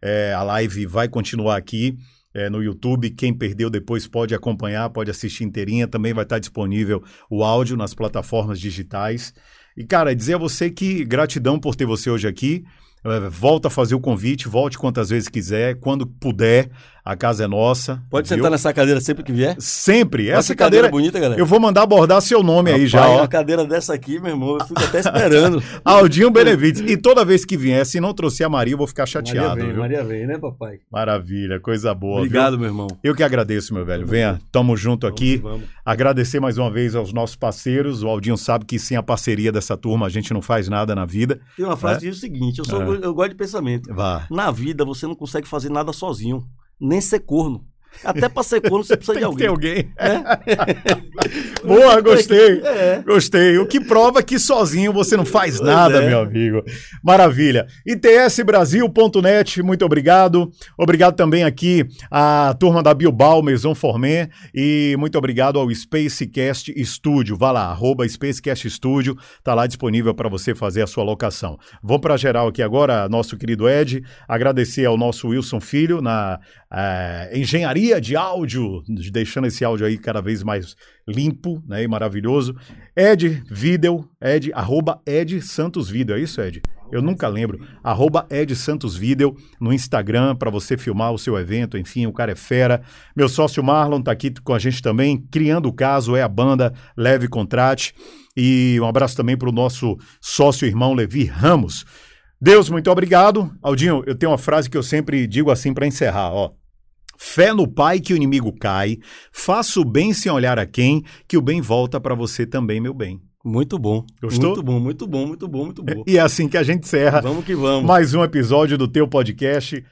É, a live vai continuar aqui é, no YouTube. Quem perdeu depois pode acompanhar, pode assistir inteirinha. Também vai estar disponível o áudio nas plataformas digitais. E, cara, dizer a você que gratidão por ter você hoje aqui. É, volta a fazer o convite, volte quantas vezes quiser, quando puder. A casa é nossa. Pode viu? sentar nessa cadeira sempre que vier. Sempre. Essa que cadeira, cadeira. bonita, galera. Eu vou mandar abordar seu nome aí já, Rapaz, ó. Uma cadeira dessa aqui, meu irmão, eu fico até esperando. (laughs) Aldinho Benevides. E toda vez que vier, se não trouxer a Maria, eu vou ficar chateado, Maria vem, viu? Maria vem, né, papai? Maravilha, coisa boa. Obrigado, meu irmão. viu? Eu que agradeço, meu velho. Venha, tamo junto aqui. Vamos, que vamos. Agradecer mais uma vez aos nossos parceiros. O Aldinho sabe que sem a parceria dessa turma a gente não faz nada na vida. Tem uma frase É? que diz o seguinte: eu, sou, É. eu gosto de pensamento. Vá. Na vida você não consegue fazer nada sozinho, nem ser corno. Até pra ser corno você precisa de Tem que ter alguém. alguém. (laughs) Boa, gostei. É. Gostei. O que prova que sozinho você não faz Pois nada, é. meu amigo. Maravilha. itsbrasil.net, muito obrigado. Obrigado também aqui à turma da Bilbao Maison Formen e muito obrigado ao Spacecast Studio. Vá lá, arroba Spacecast Studio, tá lá disponível para você fazer a sua locação. Vamos para geral aqui agora, nosso querido Ed, agradecer ao nosso Wilson Filho na eh, engenharia de áudio, deixando esse áudio aí cada vez mais limpo né, e maravilhoso. Ed Video, Ed, arroba Ed Santos é isso, Ed? Eu nunca lembro. Arroba Ed Santos no Instagram para você filmar o seu evento, enfim, o cara é fera. Meu sócio Marlon tá aqui com a gente também, criando o caso, é a banda Leve Contrate. E um abraço também para o nosso sócio irmão Levi Ramos. Deus, muito obrigado. Aldinho, eu tenho uma frase que eu sempre digo assim para encerrar, ó. Fé no Pai que o inimigo cai, faça o bem sem olhar a quem, que o bem volta para você também, meu bem. Muito bom. Gostou? Muito bom, muito bom, muito bom, muito bom. (laughs) E é assim que a gente encerra Vamos que vamos. mais um episódio do teu podcast.